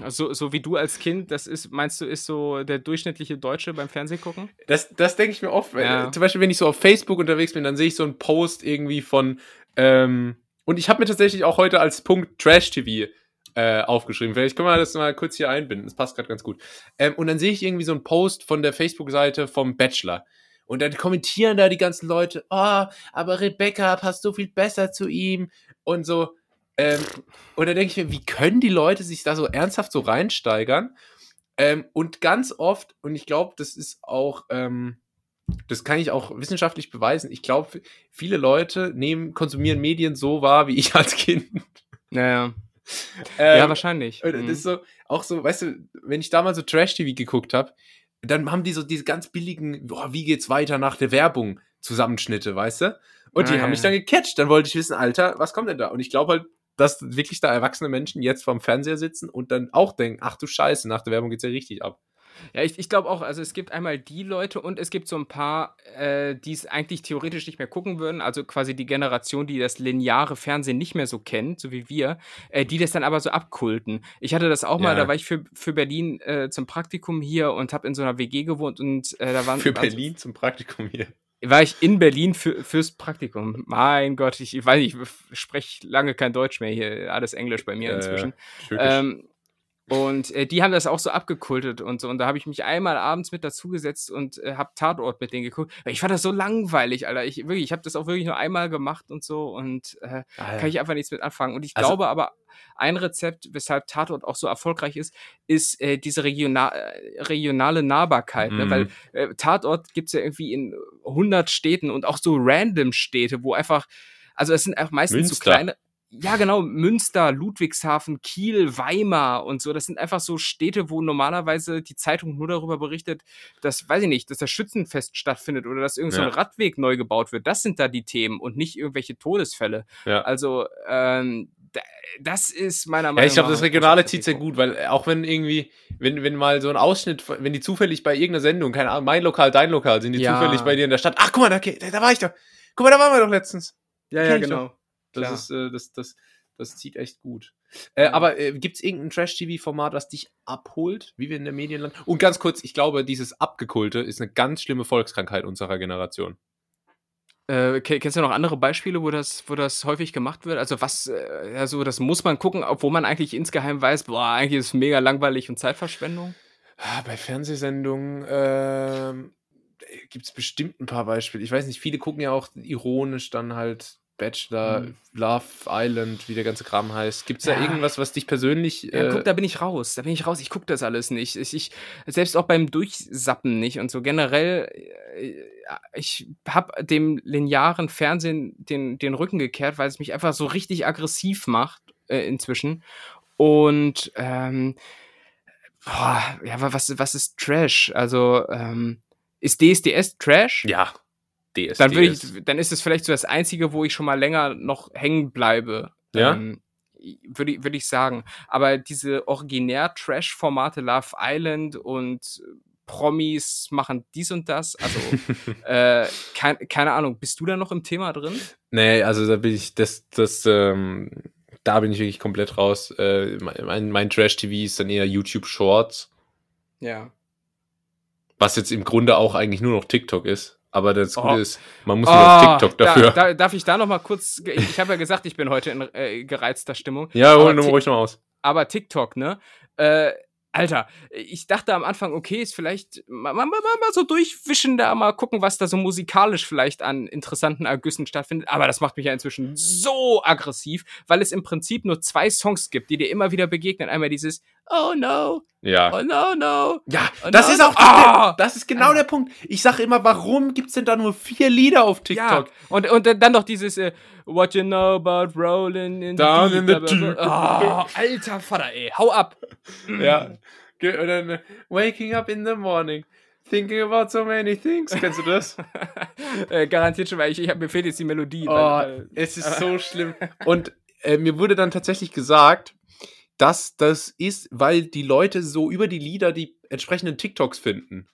Also, so wie du als Kind, das ist, meinst du, ist so der durchschnittliche Deutsche beim Fernsehen gucken? Das, das denke ich mir oft. Ja. Zum Beispiel, wenn ich so auf Facebook unterwegs bin, dann sehe ich so einen Post irgendwie von, ähm, und ich habe mir tatsächlich auch heute als Punkt Trash-TV äh, aufgeschrieben. Vielleicht können wir das mal kurz hier einbinden. Das passt gerade ganz gut. Ähm, und dann sehe ich irgendwie so einen Post von der Facebook-Seite vom Bachelor. Und dann kommentieren da die ganzen Leute, oh, aber Rebecca passt so viel besser zu ihm und so. Ähm, und dann denke ich mir, wie können die Leute sich da so ernsthaft so reinsteigern? Ähm, und ganz oft, und ich glaube, das ist auch, ähm, das kann ich auch wissenschaftlich beweisen. Ich glaube, viele Leute nehmen, konsumieren Medien so wahr wie ich [LAUGHS] als Kind. Naja. Ähm, ja, wahrscheinlich. Das mhm. ist so, auch so, weißt du, wenn ich damals so Trash-TV geguckt habe, dann haben die so diese ganz billigen, boah, wie geht's weiter nach der Werbung, Zusammenschnitte, weißt du? Und die ah, haben mich dann gecatcht. Dann wollte ich wissen, Alter, was kommt denn da? Und ich glaube halt, dass wirklich da erwachsene Menschen jetzt vorm Fernseher sitzen und dann auch denken, ach du Scheiße, nach der Werbung geht's ja richtig ab. Ja, ich, ich glaube auch, also es gibt einmal die Leute und es gibt so ein paar, äh, die es eigentlich theoretisch nicht mehr gucken würden, also quasi die Generation, die das lineare Fernsehen nicht mehr so kennt, so wie wir, äh, die das dann aber so abkulten. Ich hatte das auch mal, da war ich für, für Berlin äh, zum Praktikum hier und habe in so einer WG gewohnt und äh, da waren. Für also, Berlin zum Praktikum hier war ich in Berlin für, fürs Praktikum. Mein Gott, ich, ich weiß nicht, ich spreche lange kein Deutsch mehr hier, alles Englisch bei mir inzwischen. Äh, ähm, und äh, die haben das auch so abgekultet und so. Und da habe ich mich einmal abends mit dazugesetzt und äh, habe Tatort mit denen geguckt. Ich fand das so langweilig, Alter. Ich, wirklich, ich habe das auch wirklich nur einmal gemacht und so und äh, kann ich einfach nichts mit anfangen. Und ich also, glaube aber, ein Rezept, weshalb Tatort auch so erfolgreich ist, ist äh, diese regional, äh, regionale Nahbarkeit. Ne? Weil mhm. äh, Tatort gibt es ja irgendwie in 100 Städten und auch so random Städte, wo einfach, also es sind auch meistens Münster. so kleine ja, genau, Münster, Ludwigshafen, Kiel, Weimar und so. Das sind einfach so Städte, wo normalerweise die Zeitung nur darüber berichtet, dass, weiß ich nicht, dass das Schützenfest stattfindet oder dass irgendein ja. so Radweg neu gebaut wird. Das sind da die Themen und nicht irgendwelche Todesfälle. Ja. Also, ähm, das ist meiner Meinung nach. Ja, ich glaube, das Regionale zieht sehr gut, weil auch wenn irgendwie, wenn, wenn mal so ein Ausschnitt, wenn die zufällig bei irgendeiner Sendung, keine Ahnung, mein Lokal, dein Lokal, sind die ja. zufällig bei dir in der Stadt. Ach, guck mal, da, da, da war ich doch. Guck mal, da waren wir doch letztens. Ja, ja, genau. Das ist, äh, das, das, das zieht echt gut. Äh, aber äh, gibt es irgendein Trash-TV-Format, was dich abholt, wie wir in der Medienland? Und ganz kurz, ich glaube, dieses Abgekulte ist eine ganz schlimme Volkskrankheit unserer Generation. Äh, kennst du noch andere Beispiele, wo das, wo das häufig gemacht wird? Also was, äh, also das muss man gucken, obwohl man eigentlich insgeheim weiß, boah, eigentlich ist es mega langweilig und Zeitverschwendung. Ah, bei Fernsehsendungen ähm, gibt es bestimmt ein paar Beispiele. Ich weiß nicht, viele gucken ja auch ironisch dann halt Bachelor, mhm. Love Island, wie der ganze Kram heißt. Gibt es da ja. irgendwas, was dich persönlich. Äh ja, guck, da bin ich raus. Da bin ich raus. Ich gucke das alles nicht. Ich, ich, selbst auch beim Durchsappen nicht und so. Generell, äh, ich habe dem linearen Fernsehen den, den Rücken gekehrt, weil es mich einfach so richtig aggressiv macht äh, inzwischen. Und ähm, boah, ja, was, was ist Trash? Also, ähm, ist DSDS Trash? Ja. DSDS. Dann, würde ich, dann ist es vielleicht so das Einzige, wo ich schon mal länger noch hängen bleibe. Ja? Ähm, würde, würde ich sagen. Aber diese Originär-Trash-Formate Love Island und Promis machen dies und das. Also, [LAUGHS] äh, kein, keine Ahnung, bist du da noch im Thema drin? Nee, also da bin ich, das, das, ähm, da bin ich wirklich komplett raus. Äh, mein, mein Trash-TV ist dann eher YouTube Shorts. Ja. Was jetzt im Grunde auch eigentlich nur noch TikTok ist. Aber das Gute Oh. ist, man muss Oh, nur auf TikTok da, dafür. Da, darf ich da noch mal kurz, ich, ich habe ja gesagt, ich bin heute in äh, gereizter Stimmung. ja, hol nur ruhig noch aus. aber TikTok, ne? Äh, Alter, ich dachte am Anfang, okay, ist vielleicht mal, mal, mal, mal so durchwischen da, mal gucken, was da so musikalisch vielleicht an interessanten Ergüssen stattfindet. Aber das macht mich ja inzwischen so aggressiv, weil es im Prinzip nur zwei Songs gibt, die dir immer wieder begegnen. Einmal dieses Oh no, Ja. oh no, no. Ja, Oh, das no, ist no. auch Ah! das ist genau der Punkt. Ich sage immer, warum gibt's denn da nur vier Lieder auf Ja, TikTok? und, und dann noch dieses äh, What you know about rolling in Down the in deep. the bla. Oh, alter Vater, ey, hau ab. Ja. Und dann äh, Waking up in the morning, thinking about so many things. Kennst du das? [LAUGHS] äh, garantiert schon, weil ich, ich hab, mir fehlt jetzt die Melodie. Oh, weil, weil, es ist so [LAUGHS] schlimm. Und äh, mir wurde dann tatsächlich gesagt, dass das ist, weil die Leute so über die Lieder die entsprechenden TikToks finden.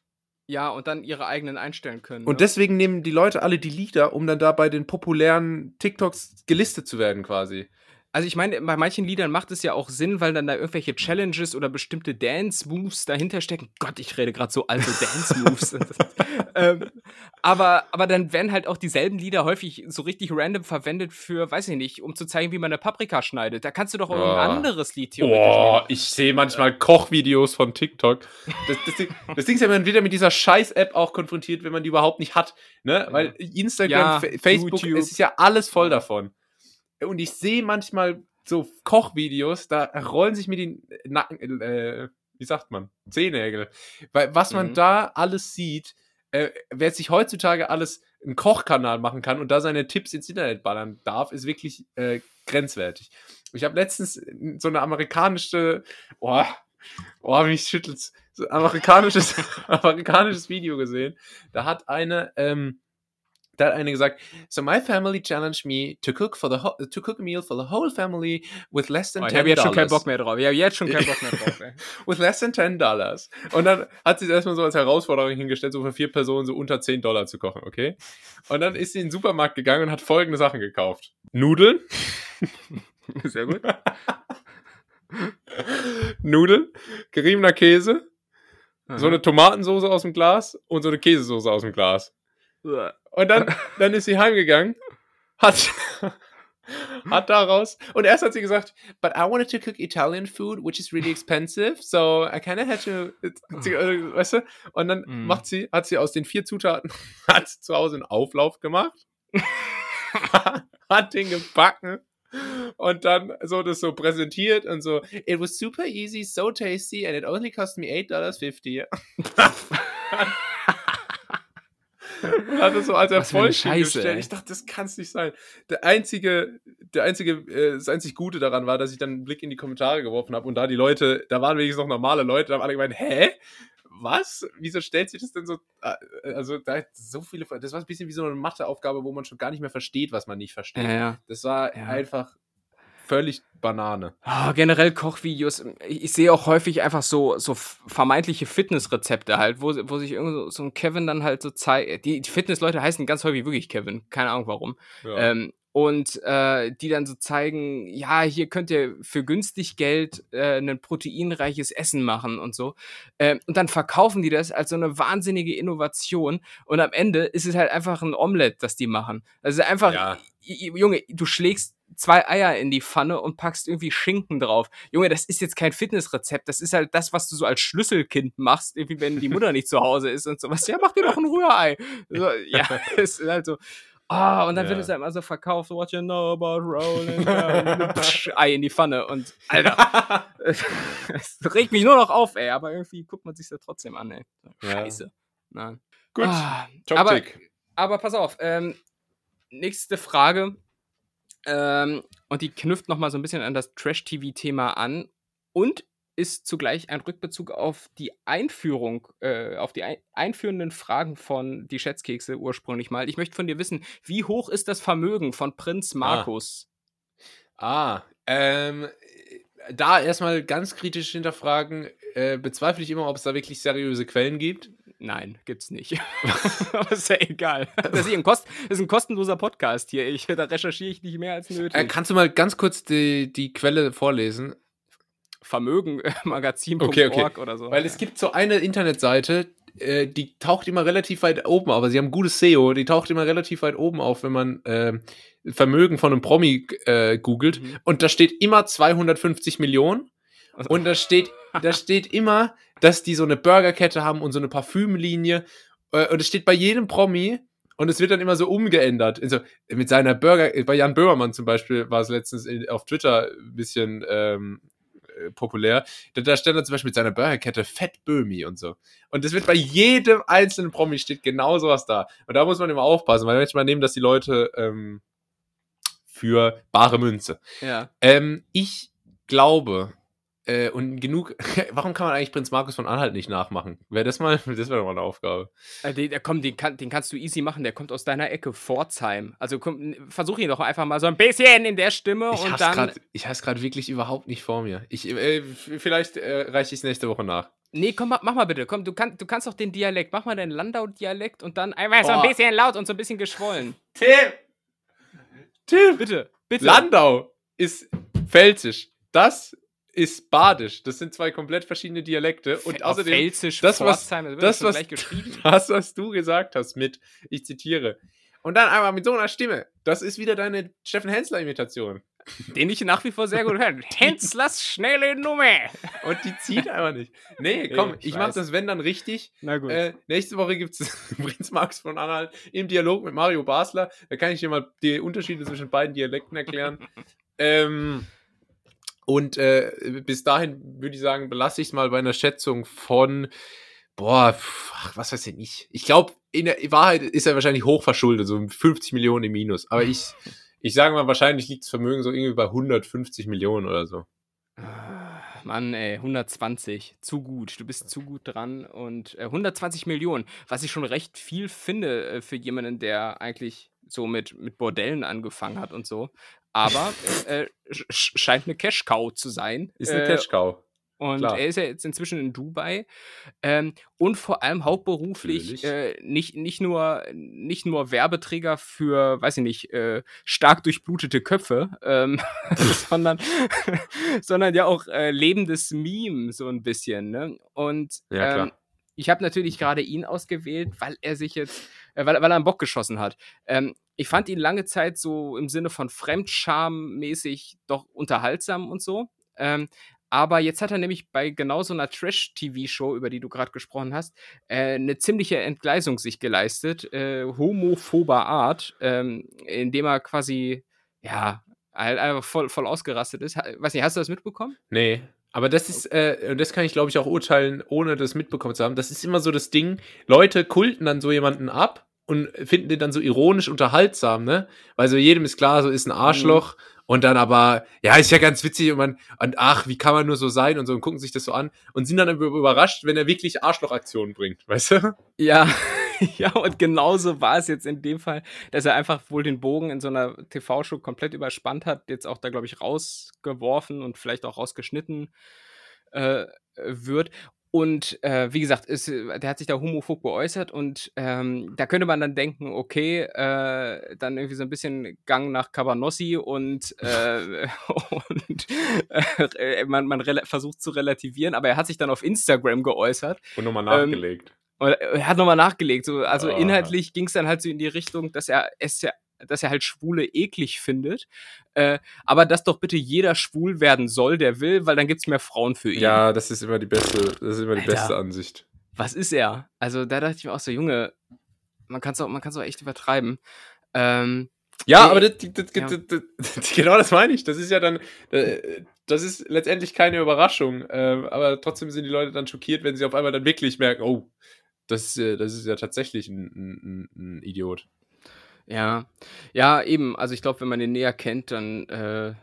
ja, und dann ihre eigenen einstellen können. Und ne? deswegen nehmen die Leute alle die Lieder, um dann da bei den populären TikToks gelistet zu werden quasi. Also ich meine, bei manchen Liedern macht es ja auch Sinn, weil dann da irgendwelche Challenges oder bestimmte Dance-Moves dahinter stecken. Gott, ich rede gerade so alte Dance-Moves. [LAUGHS] ähm, aber, aber dann werden halt auch dieselben Lieder häufig so richtig random verwendet für, weiß ich nicht, um zu zeigen, wie man eine Paprika schneidet. Da kannst du doch auch Oh. ein anderes Lied theoretisch Oh, nehmen. ich sehe manchmal Kochvideos von TikTok. Das, das, Ding- das Ding ist ja, man wird ja mit dieser Scheiß-App auch konfrontiert, wenn man die überhaupt nicht hat. Ne? Weil Instagram, Ja, Fa- Facebook, YouTube. es ist ja alles voll davon. Und ich sehe manchmal so Kochvideos, da rollen sich mir die Nacken, äh, wie sagt man, Zehennägel. Weil was man Mhm. da alles sieht, äh, wer sich heutzutage alles einen Kochkanal machen kann und da seine Tipps ins Internet ballern darf, ist wirklich äh, grenzwertig. Ich habe letztens so eine amerikanische, oh, oh mich schüttelt's, so ein amerikanisches, [LAUGHS] amerikanisches Video gesehen. Da hat eine, ähm, da hat eine gesagt, so my family challenged me to cook for the to cook a meal for the whole family with less than Oh, ich 10 habe jetzt schon keinen. Bock mehr drauf. Ich habe jetzt schon keinen Bock mehr drauf. Ey. [LAUGHS] With less than 10 Dollars. Und dann hat sie es erstmal so als Herausforderung hingestellt, so für vier Personen so unter 10 Dollar zu kochen, okay? Und dann ist sie in den Supermarkt gegangen und hat folgende Sachen gekauft. Nudeln, [LAUGHS] Sehr gut. [LAUGHS] Nudeln, geriebener Käse, so Aha. eine Tomatensauce aus dem Glas und so eine Käsesoße aus dem Glas. Und dann, [LAUGHS] dann ist sie heimgegangen, hat, [LAUGHS] hat daraus, und erst hat sie gesagt, but I wanted to cook Italian food, which is really expensive, so I kind of had to, äh, weißt du, und dann Mm. macht sie, hat sie aus den vier Zutaten, [LAUGHS] hat zu Hause einen Auflauf gemacht, hat den gebacken, und dann so das so präsentiert und so, it was super easy, so tasty, and it only cost me $8.50. Und [LAUGHS] hat das so als Erfolg hingestellt. Ich dachte, das kann es nicht sein. Der einzige, der einzige, äh, das einzig Gute daran war, dass ich dann einen Blick in die Kommentare geworfen habe und da die Leute, da waren wenigstens noch normale Leute, da haben alle gemeint, hä? Was? Wieso stellt sich das denn so? äh, Also, da hat so viele. Das war ein bisschen wie so eine Matheaufgabe, wo man schon gar nicht mehr versteht, was man nicht versteht. Ja, ja. Das war Ja. einfach völlig Banane. Ah, generell Kochvideos. Ich, sehe auch häufig einfach so, so vermeintliche Fitnessrezepte halt, wo, wo sich irgend so, ein Kevin dann halt so zeigt. Die, Fitnessleute heißen ganz häufig wirklich Kevin. Keine Ahnung warum. Ja. Ähm, und äh, die dann so zeigen, ja, hier könnt ihr für günstig Geld äh, ein proteinreiches Essen machen und so. Ähm, und dann verkaufen die das als so eine wahnsinnige Innovation. Und am Ende ist es halt einfach ein Omelette, das die machen. Also einfach, Ja. Junge, du schlägst zwei Eier in die Pfanne und packst irgendwie Schinken drauf. Junge, das ist jetzt kein Fitnessrezept. Das ist halt das, was du so als Schlüsselkind machst, irgendwie, wenn die Mutter nicht zu Hause ist und sowas. Ja, mach dir doch ein Rührei. So, ja, [LAUGHS] [LAUGHS] es ist halt so. Ah, und dann wird Ja. es halt mal so verkauft, what you know about rolling, [LAUGHS] psch, Ei in die Pfanne und, Alter, es regt mich nur noch auf, ey, aber irgendwie guckt man sich ja trotzdem an, ey. Ja. Scheiße. Nein. Gut, Ah, aber, aber pass auf, ähm, nächste Frage. Ähm, und die knüpft noch mal so ein bisschen an das Trash-TV-Thema an. Und ist zugleich ein Rückbezug auf die Einführung, äh, auf die ein einführenden Fragen von die Schätzkekse ursprünglich mal. Ich möchte von dir wissen, wie hoch ist das Vermögen von Prinz ah. Markus? Ah, ah ähm, da erstmal ganz kritisch hinterfragen, äh, bezweifle ich immer, ob es da wirklich seriöse Quellen gibt. Nein, gibt's nicht. [LAUGHS] Aber ist ja egal. Das ist, ein, Kost das ist ein kostenloser Podcast hier. Ich, da recherchiere ich nicht mehr als nötig. Äh, kannst du mal ganz kurz die, die Quelle vorlesen? Vermögenmagazin.org okay, okay. oder so. Weil es gibt so eine Internetseite, äh, die taucht immer relativ weit oben, aber sie haben gutes SEO, die taucht immer relativ weit oben auf, wenn man äh, Vermögen von einem Promi äh, googelt. Mhm. Und da steht immer 250 Millionen. [LAUGHS] Und da steht, da steht immer, dass die so eine Burgerkette haben und so eine Parfümlinie. Äh, und es steht bei jedem Promi und es wird dann immer so umgeändert. Also mit seiner Burger, bei Jan Böhmermann zum Beispiel war es letztens auf Twitter ein bisschen ähm, äh, populär. Da, da stand er zum Beispiel mit seiner Burgerkette Fett Böhmi und so. Und das wird bei jedem einzelnen Promi steht genau sowas da. Und da muss man immer aufpassen, weil manchmal nehmen das die Leute ähm, für bare Münze. Ja. Ähm, ich glaube, äh, und genug. [LAUGHS] Warum kann man eigentlich Prinz Markus von Anhalt nicht nachmachen? Wäre das mal, [LAUGHS] das wäre doch mal eine Aufgabe. Äh, den, der, komm, den, kann, den kannst du easy machen. Der kommt aus deiner Ecke, Pforzheim. Also komm, versuch ihn doch einfach mal so ein bisschen in der Stimme ich und dann. Grad, ich habe es gerade wirklich überhaupt nicht vor mir. Ich, äh, vielleicht äh, reiche ich es nächste Woche nach. Nee, komm, mach mal bitte. Komm, du, kann, du kannst doch den Dialekt. Mach mal deinen Landau-Dialekt und dann einfach oh. so ein bisschen laut und so ein bisschen geschwollen. [LAUGHS] Tim! Tim! Bitte, bitte. Landau ist pfälzisch. Das ist Badisch. Das sind zwei komplett verschiedene Dialekte. Und außerdem, Pfälzisch, das, was, das, was, [LAUGHS] das, was du gesagt hast mit, ich zitiere, und dann einmal mit so einer Stimme, das ist wieder deine Steffen Hensler-Imitation. Den ich nach wie vor sehr gut höre. [LAUGHS] Henslers schnelle Nummer. Und die zieht [LAUGHS] einfach nicht. Nee, komm, ich, ich mach das, wenn dann richtig. Na gut. Äh, nächste Woche gibt es Prinz Max von Anhalt im Dialog mit Mario Basler. Da kann ich dir mal die Unterschiede zwischen beiden Dialekten erklären. ähm, und äh, bis dahin würde ich sagen, belasse ich es mal bei einer Schätzung von, boah, ach, was weiß ich nicht. Ich glaube, in der Wahrheit ist er wahrscheinlich hochverschuldet, so 50 Millionen im Minus. Aber ich, [LAUGHS] ich sage mal, wahrscheinlich liegt das Vermögen so irgendwie bei 150 Millionen oder so. Mann, ey, 120, zu gut. Du bist zu gut dran. Und äh, 120 Millionen, was ich schon recht viel finde äh, für jemanden, der eigentlich so mit, mit Bordellen angefangen hat und so aber äh, scheint eine Cash-Cow zu sein. Ist eine äh, Cash-Cow. Und Klar. er ist ja jetzt inzwischen in Dubai ähm, und vor allem hauptberuflich äh, nicht, nicht, nur, nicht nur Werbeträger für, weiß ich nicht, äh, stark durchblutete Köpfe, ähm, [LAUGHS] sondern, [LAUGHS] sondern ja auch äh, lebendes Meme so ein bisschen. Ne? Und ja, ähm, ich habe natürlich gerade ihn ausgewählt, weil er sich jetzt, äh, weil, weil er einen Bock geschossen hat. Ähm, ich fand ihn lange Zeit so im Sinne von Fremdscham-mäßig doch unterhaltsam und so. Ähm, aber jetzt hat er nämlich bei genau so einer Trash-TV-Show, über die du gerade gesprochen hast, äh, eine ziemliche Entgleisung sich geleistet, äh, homophober Art, ähm, indem er quasi, ja, einfach voll, voll ausgerastet ist. Weiß nicht, hast du das mitbekommen? Nee. Aber das ist, äh, das kann ich glaube ich auch urteilen, ohne das mitbekommen zu haben. Das ist immer so das Ding, Leute kulten dann so jemanden ab und finden den dann so ironisch unterhaltsam, ne? Weil so jedem ist klar, so ist ein Arschloch mhm. und dann aber, ja, ist ja ganz witzig und man, und ach, wie kann man nur so sein und so und gucken sich das so an und sind dann überrascht, wenn er wirklich Arschlochaktionen bringt, weißt du? Ja, [LAUGHS] ja, und genauso war es jetzt in dem Fall, dass er einfach wohl den Bogen in so einer TV-Show komplett überspannt hat, jetzt auch da, glaube ich, rausgeworfen und vielleicht auch rausgeschnitten äh, wird. Und äh, wie gesagt, ist, der hat sich da homophob geäußert und ähm, da könnte man dann denken, okay, äh, dann irgendwie so ein bisschen Gang nach Cabanossi und, äh, [LAUGHS] und äh, man, man versucht zu relativieren, aber er hat sich dann auf Instagram geäußert. Und nochmal nachgelegt. Ähm, er hat nochmal nachgelegt. So, also oh. inhaltlich ging es dann halt so in die Richtung, dass er es ja dass er halt Schwule eklig findet, äh, aber dass doch bitte jeder schwul werden soll, der will, weil dann gibt es mehr Frauen für ihn. Ja, das ist immer die beste, das ist immer die Alter, beste Ansicht. Was ist er? Also da dachte ich mir auch so, Junge, man kann es auch, auch echt übertreiben. Ähm, ja, nee, aber das, das, ja. Das, [LAUGHS] genau das meine ich. Das ist ja dann, äh, das ist letztendlich keine Überraschung. Äh, aber trotzdem sind die Leute dann schockiert, wenn sie auf einmal dann wirklich merken, oh, das, das ist ja tatsächlich ein, ein, ein Idiot. Ja, ja, eben. Also ich glaube, wenn man den näher kennt, dann äh,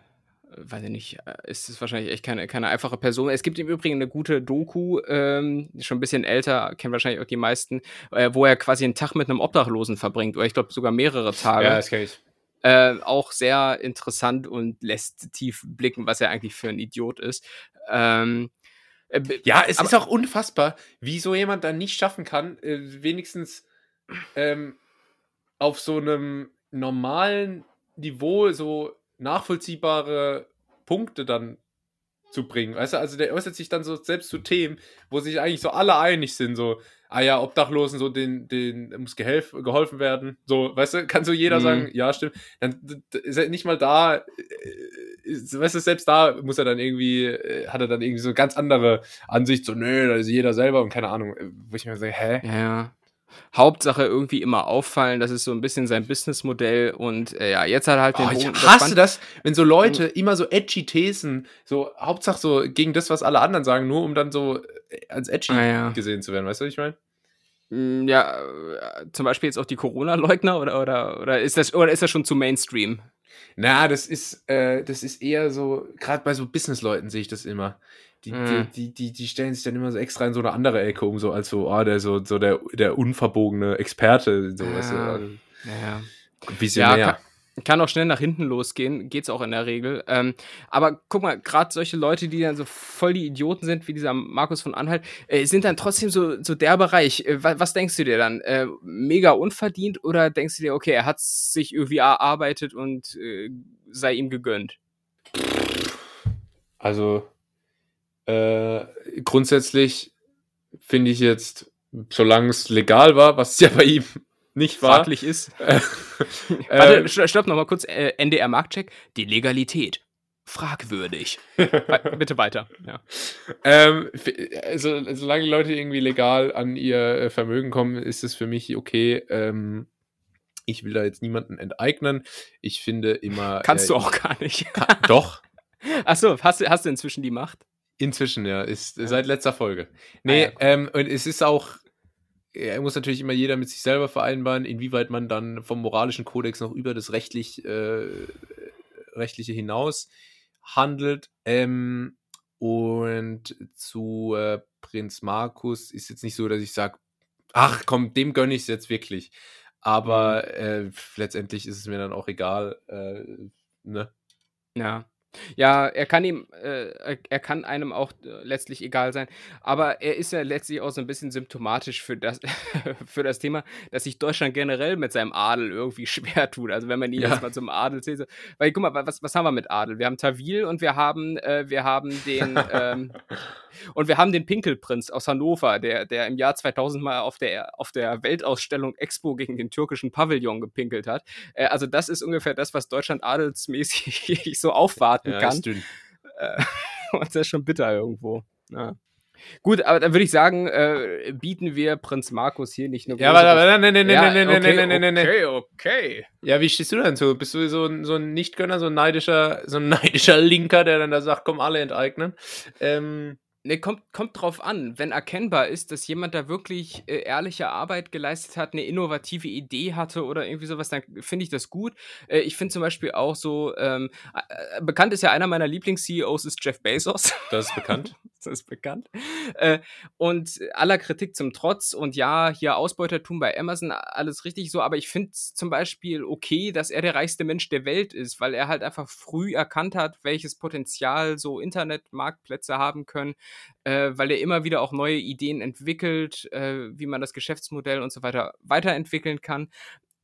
weiß ich nicht, äh, ist es wahrscheinlich echt keine, keine einfache Person. Es gibt im Übrigen eine gute Doku, ähm, schon ein bisschen älter, kennen wahrscheinlich auch die meisten, äh, wo er quasi einen Tag mit einem Obdachlosen verbringt, oder ich glaube sogar mehrere Tage. Ja, das kenne ich. Äh, auch sehr interessant und lässt tief blicken, was er eigentlich für ein Idiot ist. Ähm, äh, ja, es ist auch unfassbar, wie so jemand dann nicht schaffen kann, äh, wenigstens ähm, auf so einem normalen Niveau so nachvollziehbare Punkte dann zu bringen. Weißt du, also der äußert sich dann so selbst zu Themen, wo sich eigentlich so alle einig sind, so, ah ja, Obdachlosen, so, den, den muss gehelf, geholfen werden. So, weißt du, kann so jeder mhm. sagen, ja, stimmt. Dann ist er nicht mal da, äh, ist, weißt du, selbst da muss er dann irgendwie, äh, hat er dann irgendwie so ganz andere Ansicht, so, nö, da ist jeder selber und keine Ahnung, äh, wo ich mir sage, hä? Ja. Hauptsache irgendwie immer auffallen, das ist so ein bisschen sein Businessmodell und äh, ja, jetzt hat er halt den oh, Ich hasse das, wenn so Leute immer so edgy Thesen, so Hauptsache so gegen das, was alle anderen sagen, nur um dann so äh, als edgy ah, ja. gesehen zu werden, weißt du, was ich meine? Mm, ja, äh, zum Beispiel jetzt auch die Corona-Leugner oder, oder, oder, ist das, oder ist das schon zu Mainstream? Na, das ist, äh, das ist eher so, gerade bei so Businessleuten sehe ich das immer. Die, mhm. die, die, die, stellen sich dann immer so extra in so eine andere Ecke um, so als so, ah, der so, so der, der unverbogene Experte, so, ja. weißt du, also, ja. Visionär. Ja, kann, kann auch schnell nach hinten losgehen, geht's auch in der Regel. Ähm, aber guck mal, gerade solche Leute, die dann so voll die Idioten sind, wie dieser Markus von Anhalt, äh, sind dann trotzdem so, so der Bereich. Äh, was, was, denkst du dir dann? Äh, mega unverdient oder denkst du dir, okay, er hat sich irgendwie erarbeitet und äh, sei ihm gegönnt? Also, äh, grundsätzlich finde ich jetzt, solange es legal war, was es ja bei ihm [LAUGHS] nicht war. Fraglich ist. [LAUGHS] Äh, Warte, stopp nochmal kurz. Äh, NDR Marktcheck. Die Legalität. Fragwürdig. [LAUGHS] Bitte weiter. Ja. Ähm, also, solange Leute irgendwie legal an ihr äh, Vermögen kommen, ist es für mich okay. Ähm, ich will da jetzt niemanden enteignen. Ich finde immer. Kannst äh, du auch gar nicht. Kann, doch. Achso, hast hast du inzwischen die Macht? Inzwischen, ja. Ist ja. seit letzter Folge. Nee, ah, ja, ähm, und es ist auch, er muss natürlich immer jeder mit sich selber vereinbaren, inwieweit man dann vom moralischen Kodex noch über das rechtlich, äh, rechtliche hinaus handelt. Ähm, und zu äh, Prinz Markus ist jetzt nicht so, dass ich sage, ach komm, dem gönne ich es jetzt wirklich. Aber mhm. äh, letztendlich ist es mir dann auch egal. Äh, ne? Ja. Ja, er kann ihm, äh, er kann einem auch äh, letztlich egal sein, aber er ist ja letztlich auch so ein bisschen symptomatisch für das, [LAUGHS] für das Thema, dass sich Deutschland generell mit seinem Adel irgendwie [LAUGHS] schwer tut. Also wenn man ihn ja. jetzt mal zum Adel zählt, weil guck mal, was, was haben wir mit Adel? Wir haben Tawil und wir haben, äh, wir haben den, ähm, [LAUGHS] und wir haben den Pinkelprinz aus Hannover, der, der im Jahr 2000 mal auf der, auf der Weltausstellung Expo gegen den türkischen Pavillon gepinkelt hat. Äh, also das ist ungefähr das, was Deutschland adelsmäßig so machen ja, kann. Ist dünn. Äh, [LAUGHS] und das ist schon bitter irgendwo. Ja. Gut, aber dann würde ich sagen, äh, bieten wir Prinz Markus hier nicht nur. Ja, aber, aber nein, nein, nein, ja, nein, nein, okay, nein, nein, nein, nein. Okay, okay. Ja, wie stehst du denn zu? Bist du so ein, so ein Nichtgönner, so ein neidischer, so ein neidischer Linker, der dann da sagt, komm, alle enteignen? Ähm, Ne, kommt, kommt drauf an. Wenn erkennbar ist, dass jemand da wirklich äh, ehrliche Arbeit geleistet hat, eine innovative Idee hatte oder irgendwie sowas, dann finde ich das gut. Äh, ich finde zum Beispiel auch so, ähm, äh, bekannt ist ja einer meiner Lieblings-CEOs ist Jeff Bezos. [LAUGHS] Das ist bekannt. das ist bekannt. Äh, und aller Kritik zum Trotz und ja, hier Ausbeutertum bei Amazon, alles richtig so, aber ich finde es zum Beispiel okay, dass er der reichste Mensch der Welt ist, weil er halt einfach früh erkannt hat, welches Potenzial so Internetmarktplätze haben können äh, weil er immer wieder auch neue Ideen entwickelt, äh, wie man das Geschäftsmodell und so weiter weiterentwickeln kann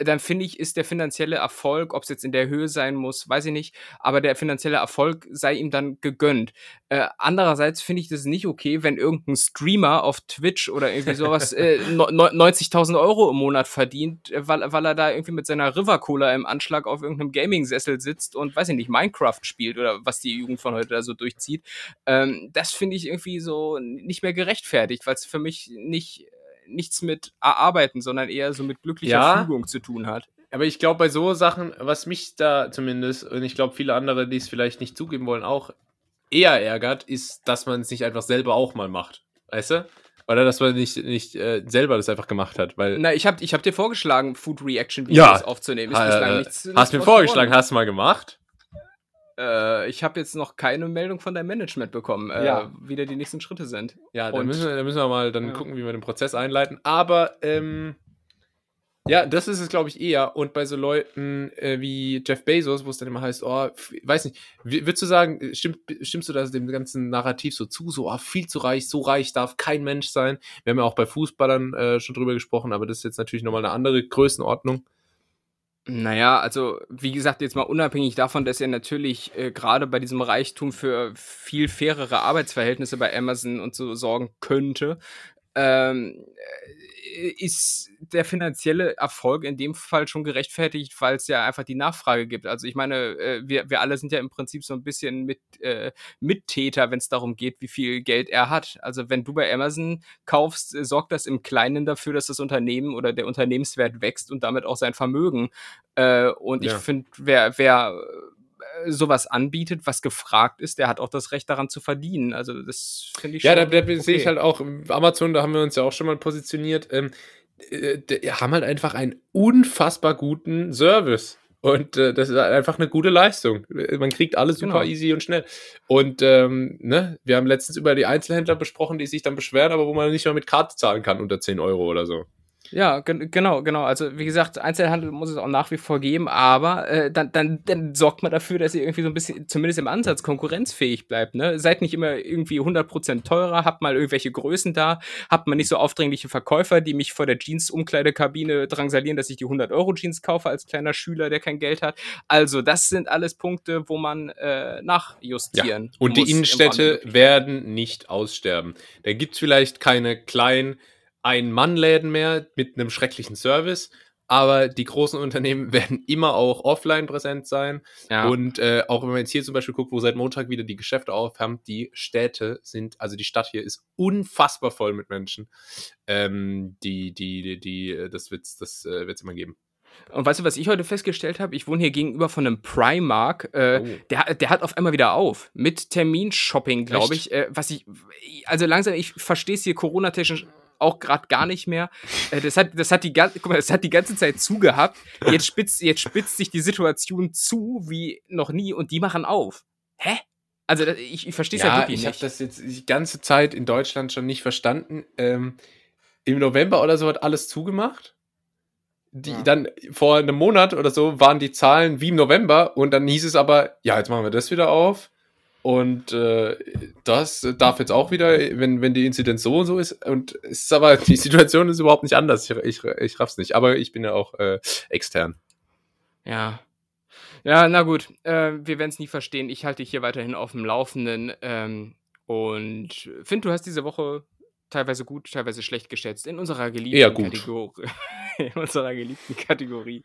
dann finde ich, ist der finanzielle Erfolg, ob es jetzt in der Höhe sein muss, weiß ich nicht, aber der finanzielle Erfolg sei ihm dann gegönnt. Äh, andererseits finde ich das nicht okay, wenn irgendein Streamer auf Twitch oder irgendwie sowas äh, [LAUGHS] 90.000 Euro im Monat verdient, äh, weil, weil er da irgendwie mit seiner River Cola im Anschlag auf irgendeinem Gaming-Sessel sitzt und, weiß ich nicht, Minecraft spielt oder was die Jugend von heute da so durchzieht. Ähm, das finde ich irgendwie so nicht mehr gerechtfertigt, weil es für mich nicht nichts mit Erarbeiten, sondern eher so mit glücklicher ja, Fügung zu tun hat. Aber ich glaube, bei so Sachen, was mich da zumindest, und ich glaube, viele andere, die es vielleicht nicht zugeben wollen, auch eher ärgert, ist, dass man es nicht einfach selber auch mal macht. Weißt du? Oder dass man nicht, nicht äh, selber das einfach gemacht hat. Weil Na, ich habe ich hab dir vorgeschlagen, Food Reaction Videos ja, aufzunehmen. Ist äh, nichts, nichts hast mir vorgeschlagen, hast du mal gemacht? Äh, ich habe jetzt noch keine Meldung von deinem Management bekommen, äh, ja. wie da die nächsten Schritte sind. Ja, da müssen, wir, müssen wir mal dann ja. gucken, wie wir den Prozess einleiten. Aber ähm, ja, das ist es, glaube ich, eher. Und bei so Leuten äh, wie Jeff Bezos, wo es dann immer heißt, oh, weiß nicht, würdest du sagen, äh, stimmt, stimmst du das dem ganzen Narrativ so zu, so oh, viel zu reich, so reich darf kein Mensch sein? Wir haben ja auch bei Fußballern äh, schon drüber gesprochen, aber das ist jetzt natürlich nochmal eine andere Größenordnung. Naja, also wie gesagt, jetzt mal unabhängig davon, dass er natürlich äh, gerade bei diesem Reichtum für viel fairere Arbeitsverhältnisse bei Amazon und so sorgen könnte, ähm, ist der finanzielle Erfolg in dem Fall schon gerechtfertigt, weil es ja einfach die Nachfrage gibt. Also ich meine, äh, wir, wir alle sind ja im Prinzip so ein bisschen mit, äh, Mittäter, wenn es darum geht, wie viel Geld er hat. Also wenn du bei Amazon kaufst, äh, sorgt das im Kleinen dafür, dass das Unternehmen oder der Unternehmenswert wächst und damit auch sein Vermögen. Äh, und ja. ich finde, wer, wer äh, sowas anbietet, was gefragt ist, der hat auch das Recht daran zu verdienen. Also das finde ich Ja, da, da okay. sehe ich halt auch Amazon, da haben wir uns ja auch schon mal positioniert, ähm, äh, die haben halt einfach einen unfassbar guten Service. Und äh, das ist halt einfach eine gute Leistung. Man kriegt alles super genau. easy und schnell. Und ähm, ne, wir haben letztens über die Einzelhändler besprochen, die sich dann beschweren, aber wo man nicht mal mit Karte zahlen kann unter 10 Euro oder so. Ja, genau, genau. Also wie gesagt, Einzelhandel muss es auch nach wie vor geben, aber äh, dann, dann, dann sorgt man dafür, dass ihr irgendwie so ein bisschen, zumindest im Ansatz, konkurrenzfähig bleibt. Ne? Seid nicht immer irgendwie 100% teurer, habt mal irgendwelche Größen da, habt mal nicht so aufdringliche Verkäufer, die mich vor der Jeans-Umkleidekabine drangsalieren, dass ich die 100-Euro-Jeans kaufe als kleiner Schüler, der kein Geld hat. Also das sind alles Punkte, wo man äh, nachjustieren ja. Und die Innenstädte werden nicht aussterben. Da gibt's vielleicht keine kleinen ein-Mann-Läden mehr mit einem schrecklichen Service. Aber die großen Unternehmen [LAUGHS] werden immer auch offline präsent sein. Ja. Und äh, auch wenn man jetzt hier zum Beispiel guckt, wo seit Montag wieder die Geschäfte aufhaben, die Städte sind, also die Stadt hier ist unfassbar voll mit Menschen. Ähm, die, die, die, die, das wird es das, äh, wird's immer geben. Und weißt du, was ich heute festgestellt habe? Ich wohne hier gegenüber von einem Primark. Äh, oh. der, der hat auf einmal wieder auf. Mit Terminshopping, glaube ich. Äh, was ich. Also langsam, ich verstehe es hier Corona-technisch auch gerade gar nicht mehr. Äh, das, hat, das, hat die, guck mal, das hat die ganze Zeit zugehabt. Jetzt spitzt, jetzt spitzt sich die Situation zu wie noch nie und die machen auf. Hä? Also ich, ich verstehe es ja, ja wirklich ich nicht. Ich habe das jetzt die ganze Zeit in Deutschland schon nicht verstanden. Ähm, Im November oder so hat alles zugemacht. Die ja. dann vor einem Monat oder so waren die Zahlen wie im November und dann hieß es aber, ja, jetzt machen wir das wieder auf. Und äh, das darf jetzt auch wieder, wenn, wenn die Inzidenz so und so ist. Und es ist aber, [LAUGHS] die Situation ist überhaupt nicht anders. Ich, ich, ich raff's nicht. Aber ich bin ja auch äh, extern. Ja. Ja, na gut. Äh, wir werden es nie verstehen. Ich halte dich hier weiterhin auf dem Laufenden. Ähm, und finde, du hast diese Woche teilweise gut, teilweise schlecht geschätzt in unserer geliebten Kategorie. [LAUGHS] in unserer geliebten Kategorie.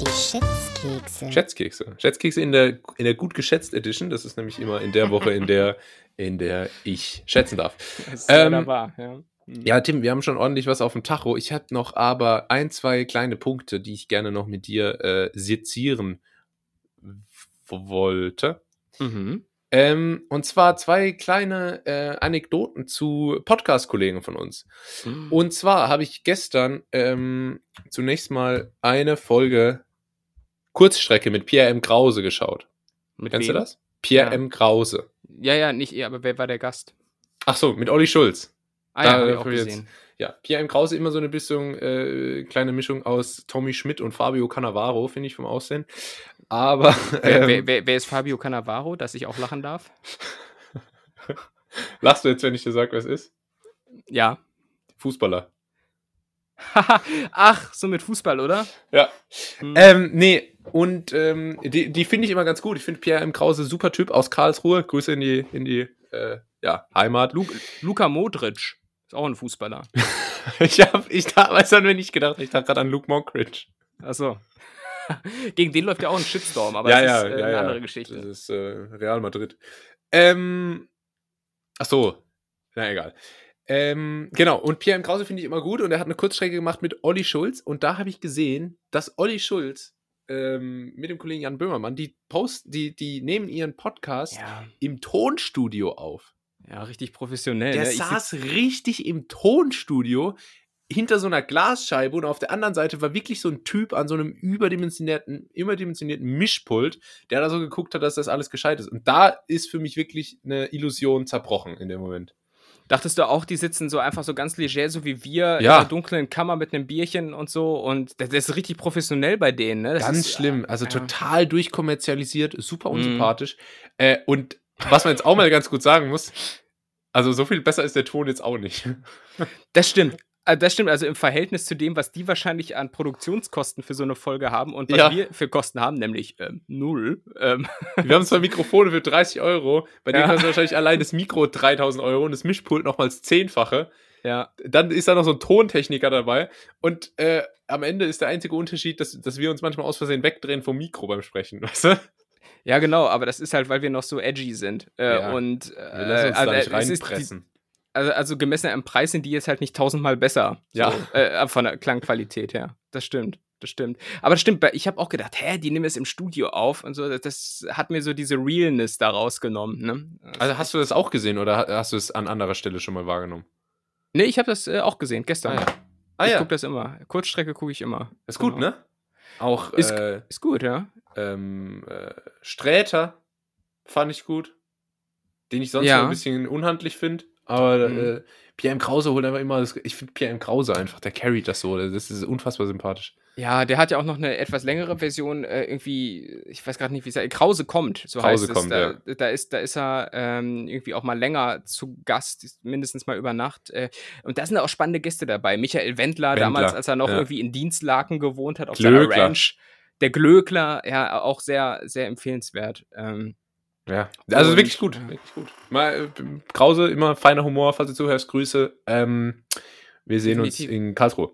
Die Schätzkekse. Schätzkekse. Schätzkekse in der, in der gut geschätzt Edition. Das ist nämlich immer in der Woche, in der, [LAUGHS] in der ich schätzen darf. Das ist ähm, wahr, ja. Mhm. Ja, Tim, wir haben schon ordentlich was auf dem Tacho. Ich habe noch aber ein, zwei kleine Punkte, die ich gerne noch mit dir äh, sezieren wollte. Mhm. Ähm, und zwar zwei kleine äh, Anekdoten zu Podcast-Kollegen von uns. Mhm. Und zwar habe ich gestern ähm, zunächst mal eine Folge Kurzstrecke mit Pierre M. Krause geschaut. Mit Kennst wem? du das? Pierre ja. M. Krause. Ja, ja, nicht er, aber wer war der Gast? Ach so, mit Olli Schulz. Ah ja, habe ich auch gesehen. Jetzt, ja, Pierre M. Krause immer so eine bisschen äh, kleine Mischung aus Tommy Schmidt und Fabio Cannavaro, finde ich vom Aussehen. Aber. Ähm, wer, wer, wer, ist Fabio Cannavaro, dass ich auch lachen darf? [LAUGHS] Lachst du jetzt, wenn ich dir sage, wer es ist? Ja. Fußballer. [LAUGHS] Ach, so mit Fußball, oder? Ja. Hm. Ähm, nee, und ähm, die, die finde ich immer ganz gut. Ich finde Pierre M. Krause super Typ aus Karlsruhe. Grüße in die, in die äh, ja, Heimat. Lu Luka Modric ist auch ein Fußballer. [LAUGHS] ich habe ich damals an mir nicht gedacht. Ich dachte gerade an Luke Mockridge. Achso. [LAUGHS] Gegen den läuft ja auch ein Shitstorm, aber ja, das ja, ist äh, ja, eine ja. andere Geschichte. Das ist äh, Real Madrid. Ähm, ach so, na egal. Ähm, genau, und Pierre M. Krause finde ich immer gut und er hat eine Kurzstrecke gemacht mit Olli Schulz und da habe ich gesehen, dass Olli Schulz ähm, mit dem Kollegen Jan Böhmermann, die post, die, die nehmen ihren Podcast ja. im Tonstudio auf. Ja, richtig professionell. Der ne? saß richtig im Tonstudio hinter so einer Glasscheibe und auf der anderen Seite war wirklich so ein Typ an so einem überdimensionierten, überdimensionierten Mischpult, der da so geguckt hat, dass das alles gescheit ist. Und da ist für mich wirklich eine Illusion zerbrochen in dem Moment. Dachtest du auch, die sitzen so einfach so ganz leger, so wie wir, Ja. in einer dunklen Kammer mit einem Bierchen und so? Und das, ist richtig professionell bei denen, ne? Ganz ist, schlimm. Also ja. total durchkommerzialisiert, super Mhm. unsympathisch. Äh, und was man jetzt auch mal ganz gut sagen muss, also so viel besser ist der Ton jetzt auch nicht. Das stimmt. Also Das stimmt, also im Verhältnis zu dem, was die wahrscheinlich an Produktionskosten für so eine Folge haben und was Ja. wir für Kosten haben, nämlich ähm, null. Ähm, Wir haben zwar Mikrofone für 30 Euro, bei denen Ja. kostet wahrscheinlich allein das Mikro 3000 Euro und das Mischpult nochmals zehnfache. ja. Dann ist da noch so ein Tontechniker dabei und äh, am Ende ist der einzige Unterschied, dass, dass wir uns manchmal aus Versehen wegdrehen vom Mikro beim Sprechen, weißt du? Ja, genau, aber das ist halt, weil wir noch so edgy sind. Äh, Ja. Und äh, Wir lassen uns also, da nicht die, reinpressen. also, also gemessen am Preis sind die jetzt halt nicht tausendmal besser. Ja. So, äh, von der Klangqualität her. Das stimmt. Das stimmt. Aber das stimmt, ich habe auch gedacht, hä, die nehmen es im Studio auf und so. Das- hat mir so diese Realness da rausgenommen. Ne? Also hast du das auch gesehen oder ha- hast du es an anderer Stelle schon mal wahrgenommen? Nee, ich habe das äh, auch gesehen, gestern. Ah ich ja, gucke das immer. Kurzstrecke gucke ich immer. ist gut, Genau. ne? Auch Ist- äh, Ist gut, ja. ähm, äh, Sträter fand ich gut. Den ich sonst Ja. ein bisschen unhandlich finde. Aber Mhm. äh, Pierre M. Krause holt einfach immer das. Ich finde Pierre M. Krause einfach, der carryt das so. Das ist unfassbar sympathisch. Ja, der hat ja auch noch eine etwas längere Version, äh, irgendwie, ich weiß gerade nicht, wie es heißt. Krause kommt, so Krause heißt es. kommt, da, ja. da, ist, da ist er ähm, irgendwie auch mal länger zu Gast, mindestens mal über Nacht. Äh, und da sind auch spannende Gäste dabei. Michael Wendler, Wendler, damals, als er noch ja. irgendwie in Dienstlaken gewohnt hat, auf Glöckler. seiner Ranch. Der Glöckler, ja, auch sehr, sehr empfehlenswert. Ähm, Ja. Also Und- wirklich gut. Wirklich gut. Mal, äh, Krause, immer feiner Humor, falls du zuhörst. Grüße. Ähm, wir sehen Definitiv. uns in Karlsruhe.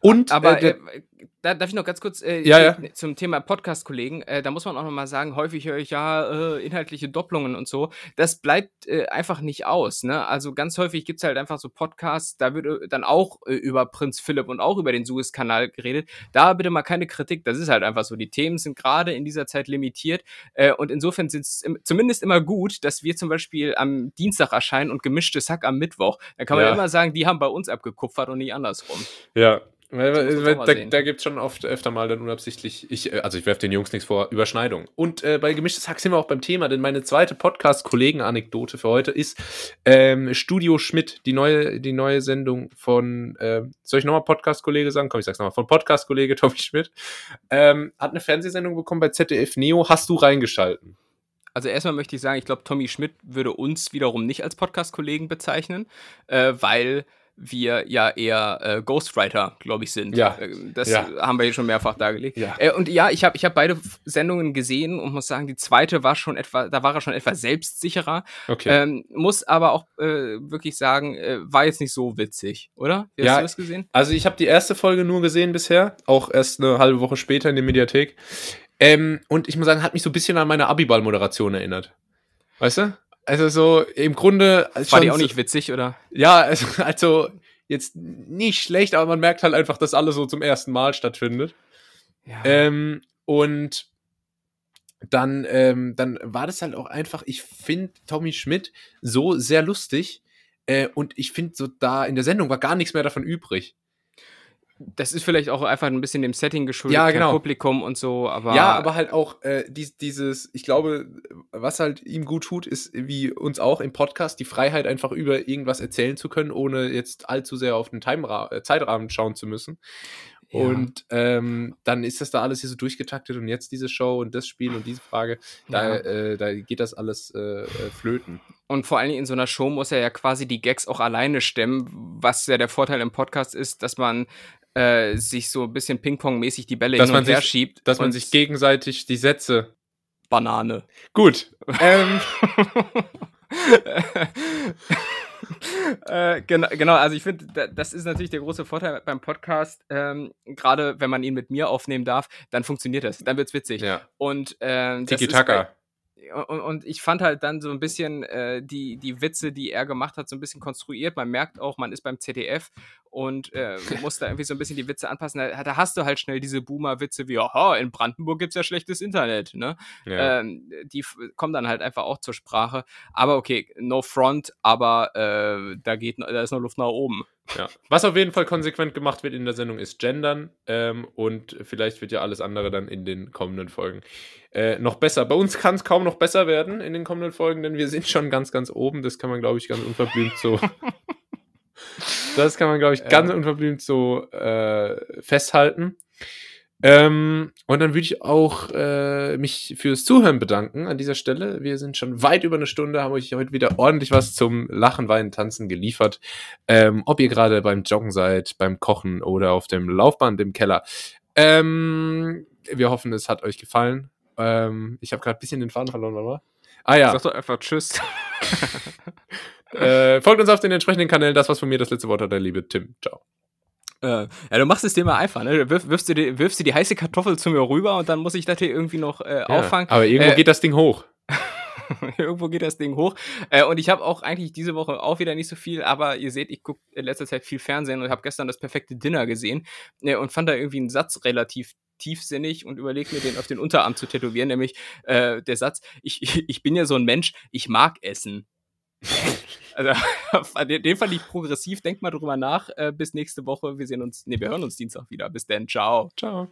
Und Aber äh, der- äh, da darf ich noch ganz kurz äh, Ja, ja. zum Thema Podcast-Kollegen, äh, da muss man auch noch mal sagen, häufig höre ich ja äh, inhaltliche Doppelungen und so. Das bleibt äh, einfach nicht aus. Ne? Also ganz häufig gibt es halt einfach so Podcasts, da wird dann auch äh, über Prinz Philipp und auch über den Suez-Kanal geredet. Da bitte mal keine Kritik, das ist halt einfach so. Die Themen sind gerade in dieser Zeit limitiert äh, und insofern sind es zumindest immer gut, dass wir zum Beispiel am Dienstag erscheinen und gemischtes Hack am Mittwoch. Da kann man Ja. immer sagen, die haben bei uns abgekupfert und nicht andersrum. Ja, weil, weil, da, da gibt es schon oft öfter mal dann unabsichtlich, ich, äh, also ich werfe den Jungs nichts vor, Überschneidung. Und äh, bei Gemischtes Hack sind wir auch beim Thema, denn meine zweite Podcast-Kollegen-Anekdote für heute ist ähm, Studio Schmidt, die neue, die neue Sendung von, äh, soll ich nochmal Podcast-Kollege sagen? Komm, ich sag's nochmal, von Podcast-Kollege [LAUGHS] Tommy Schmidt, ähm, hat eine Fernsehsendung bekommen bei ZDF Neo, hast du reingeschalten? Also erstmal möchte ich sagen, ich glaube, Tommy Schmidt würde uns wiederum nicht als Podcast-Kollegen bezeichnen, äh, weil wir ja eher äh, Ghostwriter, glaube ich, sind. Ja. Äh, Das Ja. haben wir hier schon mehrfach dargelegt. Ja. Äh, und ja, ich habe ich hab beide Sendungen gesehen und muss sagen, die zweite war schon etwa, da war er schon etwas selbstsicherer. Okay. Ähm, muss aber auch äh, wirklich sagen, äh, war jetzt nicht so witzig, oder? Wie Ja. Hast du das gesehen? Also ich habe die erste Folge nur gesehen bisher, auch erst eine halbe Woche später in der Mediathek. Ähm, und ich muss sagen, hat mich so ein bisschen an meine Abiball-Moderation erinnert. Weißt du? Also so im Grunde War die auch nicht witzig, oder? Ja, also, [LAUGHS] also jetzt nicht schlecht, aber man merkt halt einfach, dass alles so zum ersten Mal stattfindet. Ja. Ähm, und dann, ähm, dann war das halt auch einfach, ich finde Tommy Schmidt so sehr lustig. Äh, und ich finde, so da in der Sendung war gar nichts mehr davon übrig. Das ist vielleicht auch einfach ein bisschen dem Setting geschuldet, Ja, genau. Publikum und so, aber. Ja, aber halt auch äh, dies, dieses, ich glaube, was halt ihm gut tut, ist wie uns auch im Podcast die Freiheit, einfach über irgendwas erzählen zu können, ohne jetzt allzu sehr auf den Timera äh, Zeitrahmen schauen zu müssen. Ja. Und ähm, dann ist das da alles hier so durchgetaktet und jetzt diese Show und das Spiel und diese Frage, da, Ja. äh, da geht das alles äh, äh, flöten. Und vor allen Dingen in so einer Show muss er ja quasi die Gags auch alleine stemmen, was ja der Vorteil im Podcast ist, dass man äh, sich so ein bisschen Ping-Pong-mäßig die Bälle Dass hin man und her sich- schiebt. Dass man sich gegenseitig die Sätze. Banane. Gut. ähm, [LAUGHS] äh, genau, genau, also ich finde, da, das ist natürlich der große Vorteil beim Podcast. Ähm, Gerade wenn man ihn mit mir aufnehmen darf, dann funktioniert das, dann wird's witzig. ja. Und ist Tiki-Taka. und, und ich fand halt dann so ein bisschen äh, die, die Witze, die er gemacht hat, so ein bisschen konstruiert. Man merkt auch, man ist beim ZDF und äh, [LAUGHS] musst da irgendwie so ein bisschen die Witze anpassen. Da, da hast du halt schnell diese Boomer-Witze wie, aha, in Brandenburg gibt es ja schlechtes Internet. Ne? Ja. Ähm, die kommen dann halt einfach auch zur Sprache. Aber okay, no front, aber äh, da, geht, da ist noch Luft nach oben. Ja. Was auf jeden Fall konsequent gemacht wird in der Sendung ist Gendern ähm, und vielleicht wird ja alles andere dann in den kommenden Folgen äh, noch besser. Bei uns kann es kaum noch besser werden in den kommenden Folgen, denn wir sind schon ganz, ganz oben. Das kann man, glaube ich, ganz unverblümt so. [LAUGHS] das kann man, glaube ich, ganz ja. unverblümt so äh, festhalten. Ähm, und dann würde ich auch äh, mich fürs Zuhören bedanken an dieser Stelle. Wir sind schon weit über eine Stunde, haben euch heute wieder ordentlich was zum Lachen, Weinen, Tanzen geliefert. Ähm, ob ihr gerade beim Joggen seid, beim Kochen oder auf dem Laufband im Keller. Ähm, wir hoffen, es hat euch gefallen. Ähm, ich habe gerade ein bisschen den Faden verloren, oder? Ah ja. Sag doch einfach Tschüss. [LAUGHS] äh, folgt uns auf den entsprechenden Kanälen. Das was von mir das letzte Wort hat der liebe Tim. Ciao. Äh, ja, du machst es dir mal einfach, ne? Wirf, wirfst, du die, wirfst du die heiße Kartoffel zu mir rüber und dann muss ich das hier irgendwie noch äh, ja, auffangen. Aber irgendwo äh, geht das Ding hoch. [LAUGHS] irgendwo geht das Ding hoch. Äh, und ich habe auch eigentlich diese Woche auch wieder nicht so viel, aber ihr seht, ich gucke in letzter Zeit viel Fernsehen und habe gestern das perfekte Dinner gesehen äh, und fand da irgendwie einen Satz relativ tiefsinnig und überlege mir den auf den Unterarm zu tätowieren, nämlich äh, der Satz, ich, [LAUGHS] ich bin ja so ein Mensch, ich mag Essen. [LAUGHS] also, den fand ich progressiv. Denkt mal drüber nach. Äh, bis nächste Woche. Wir sehen uns, nee, wir hören uns Dienstag wieder. Bis dann. Ciao. Ciao.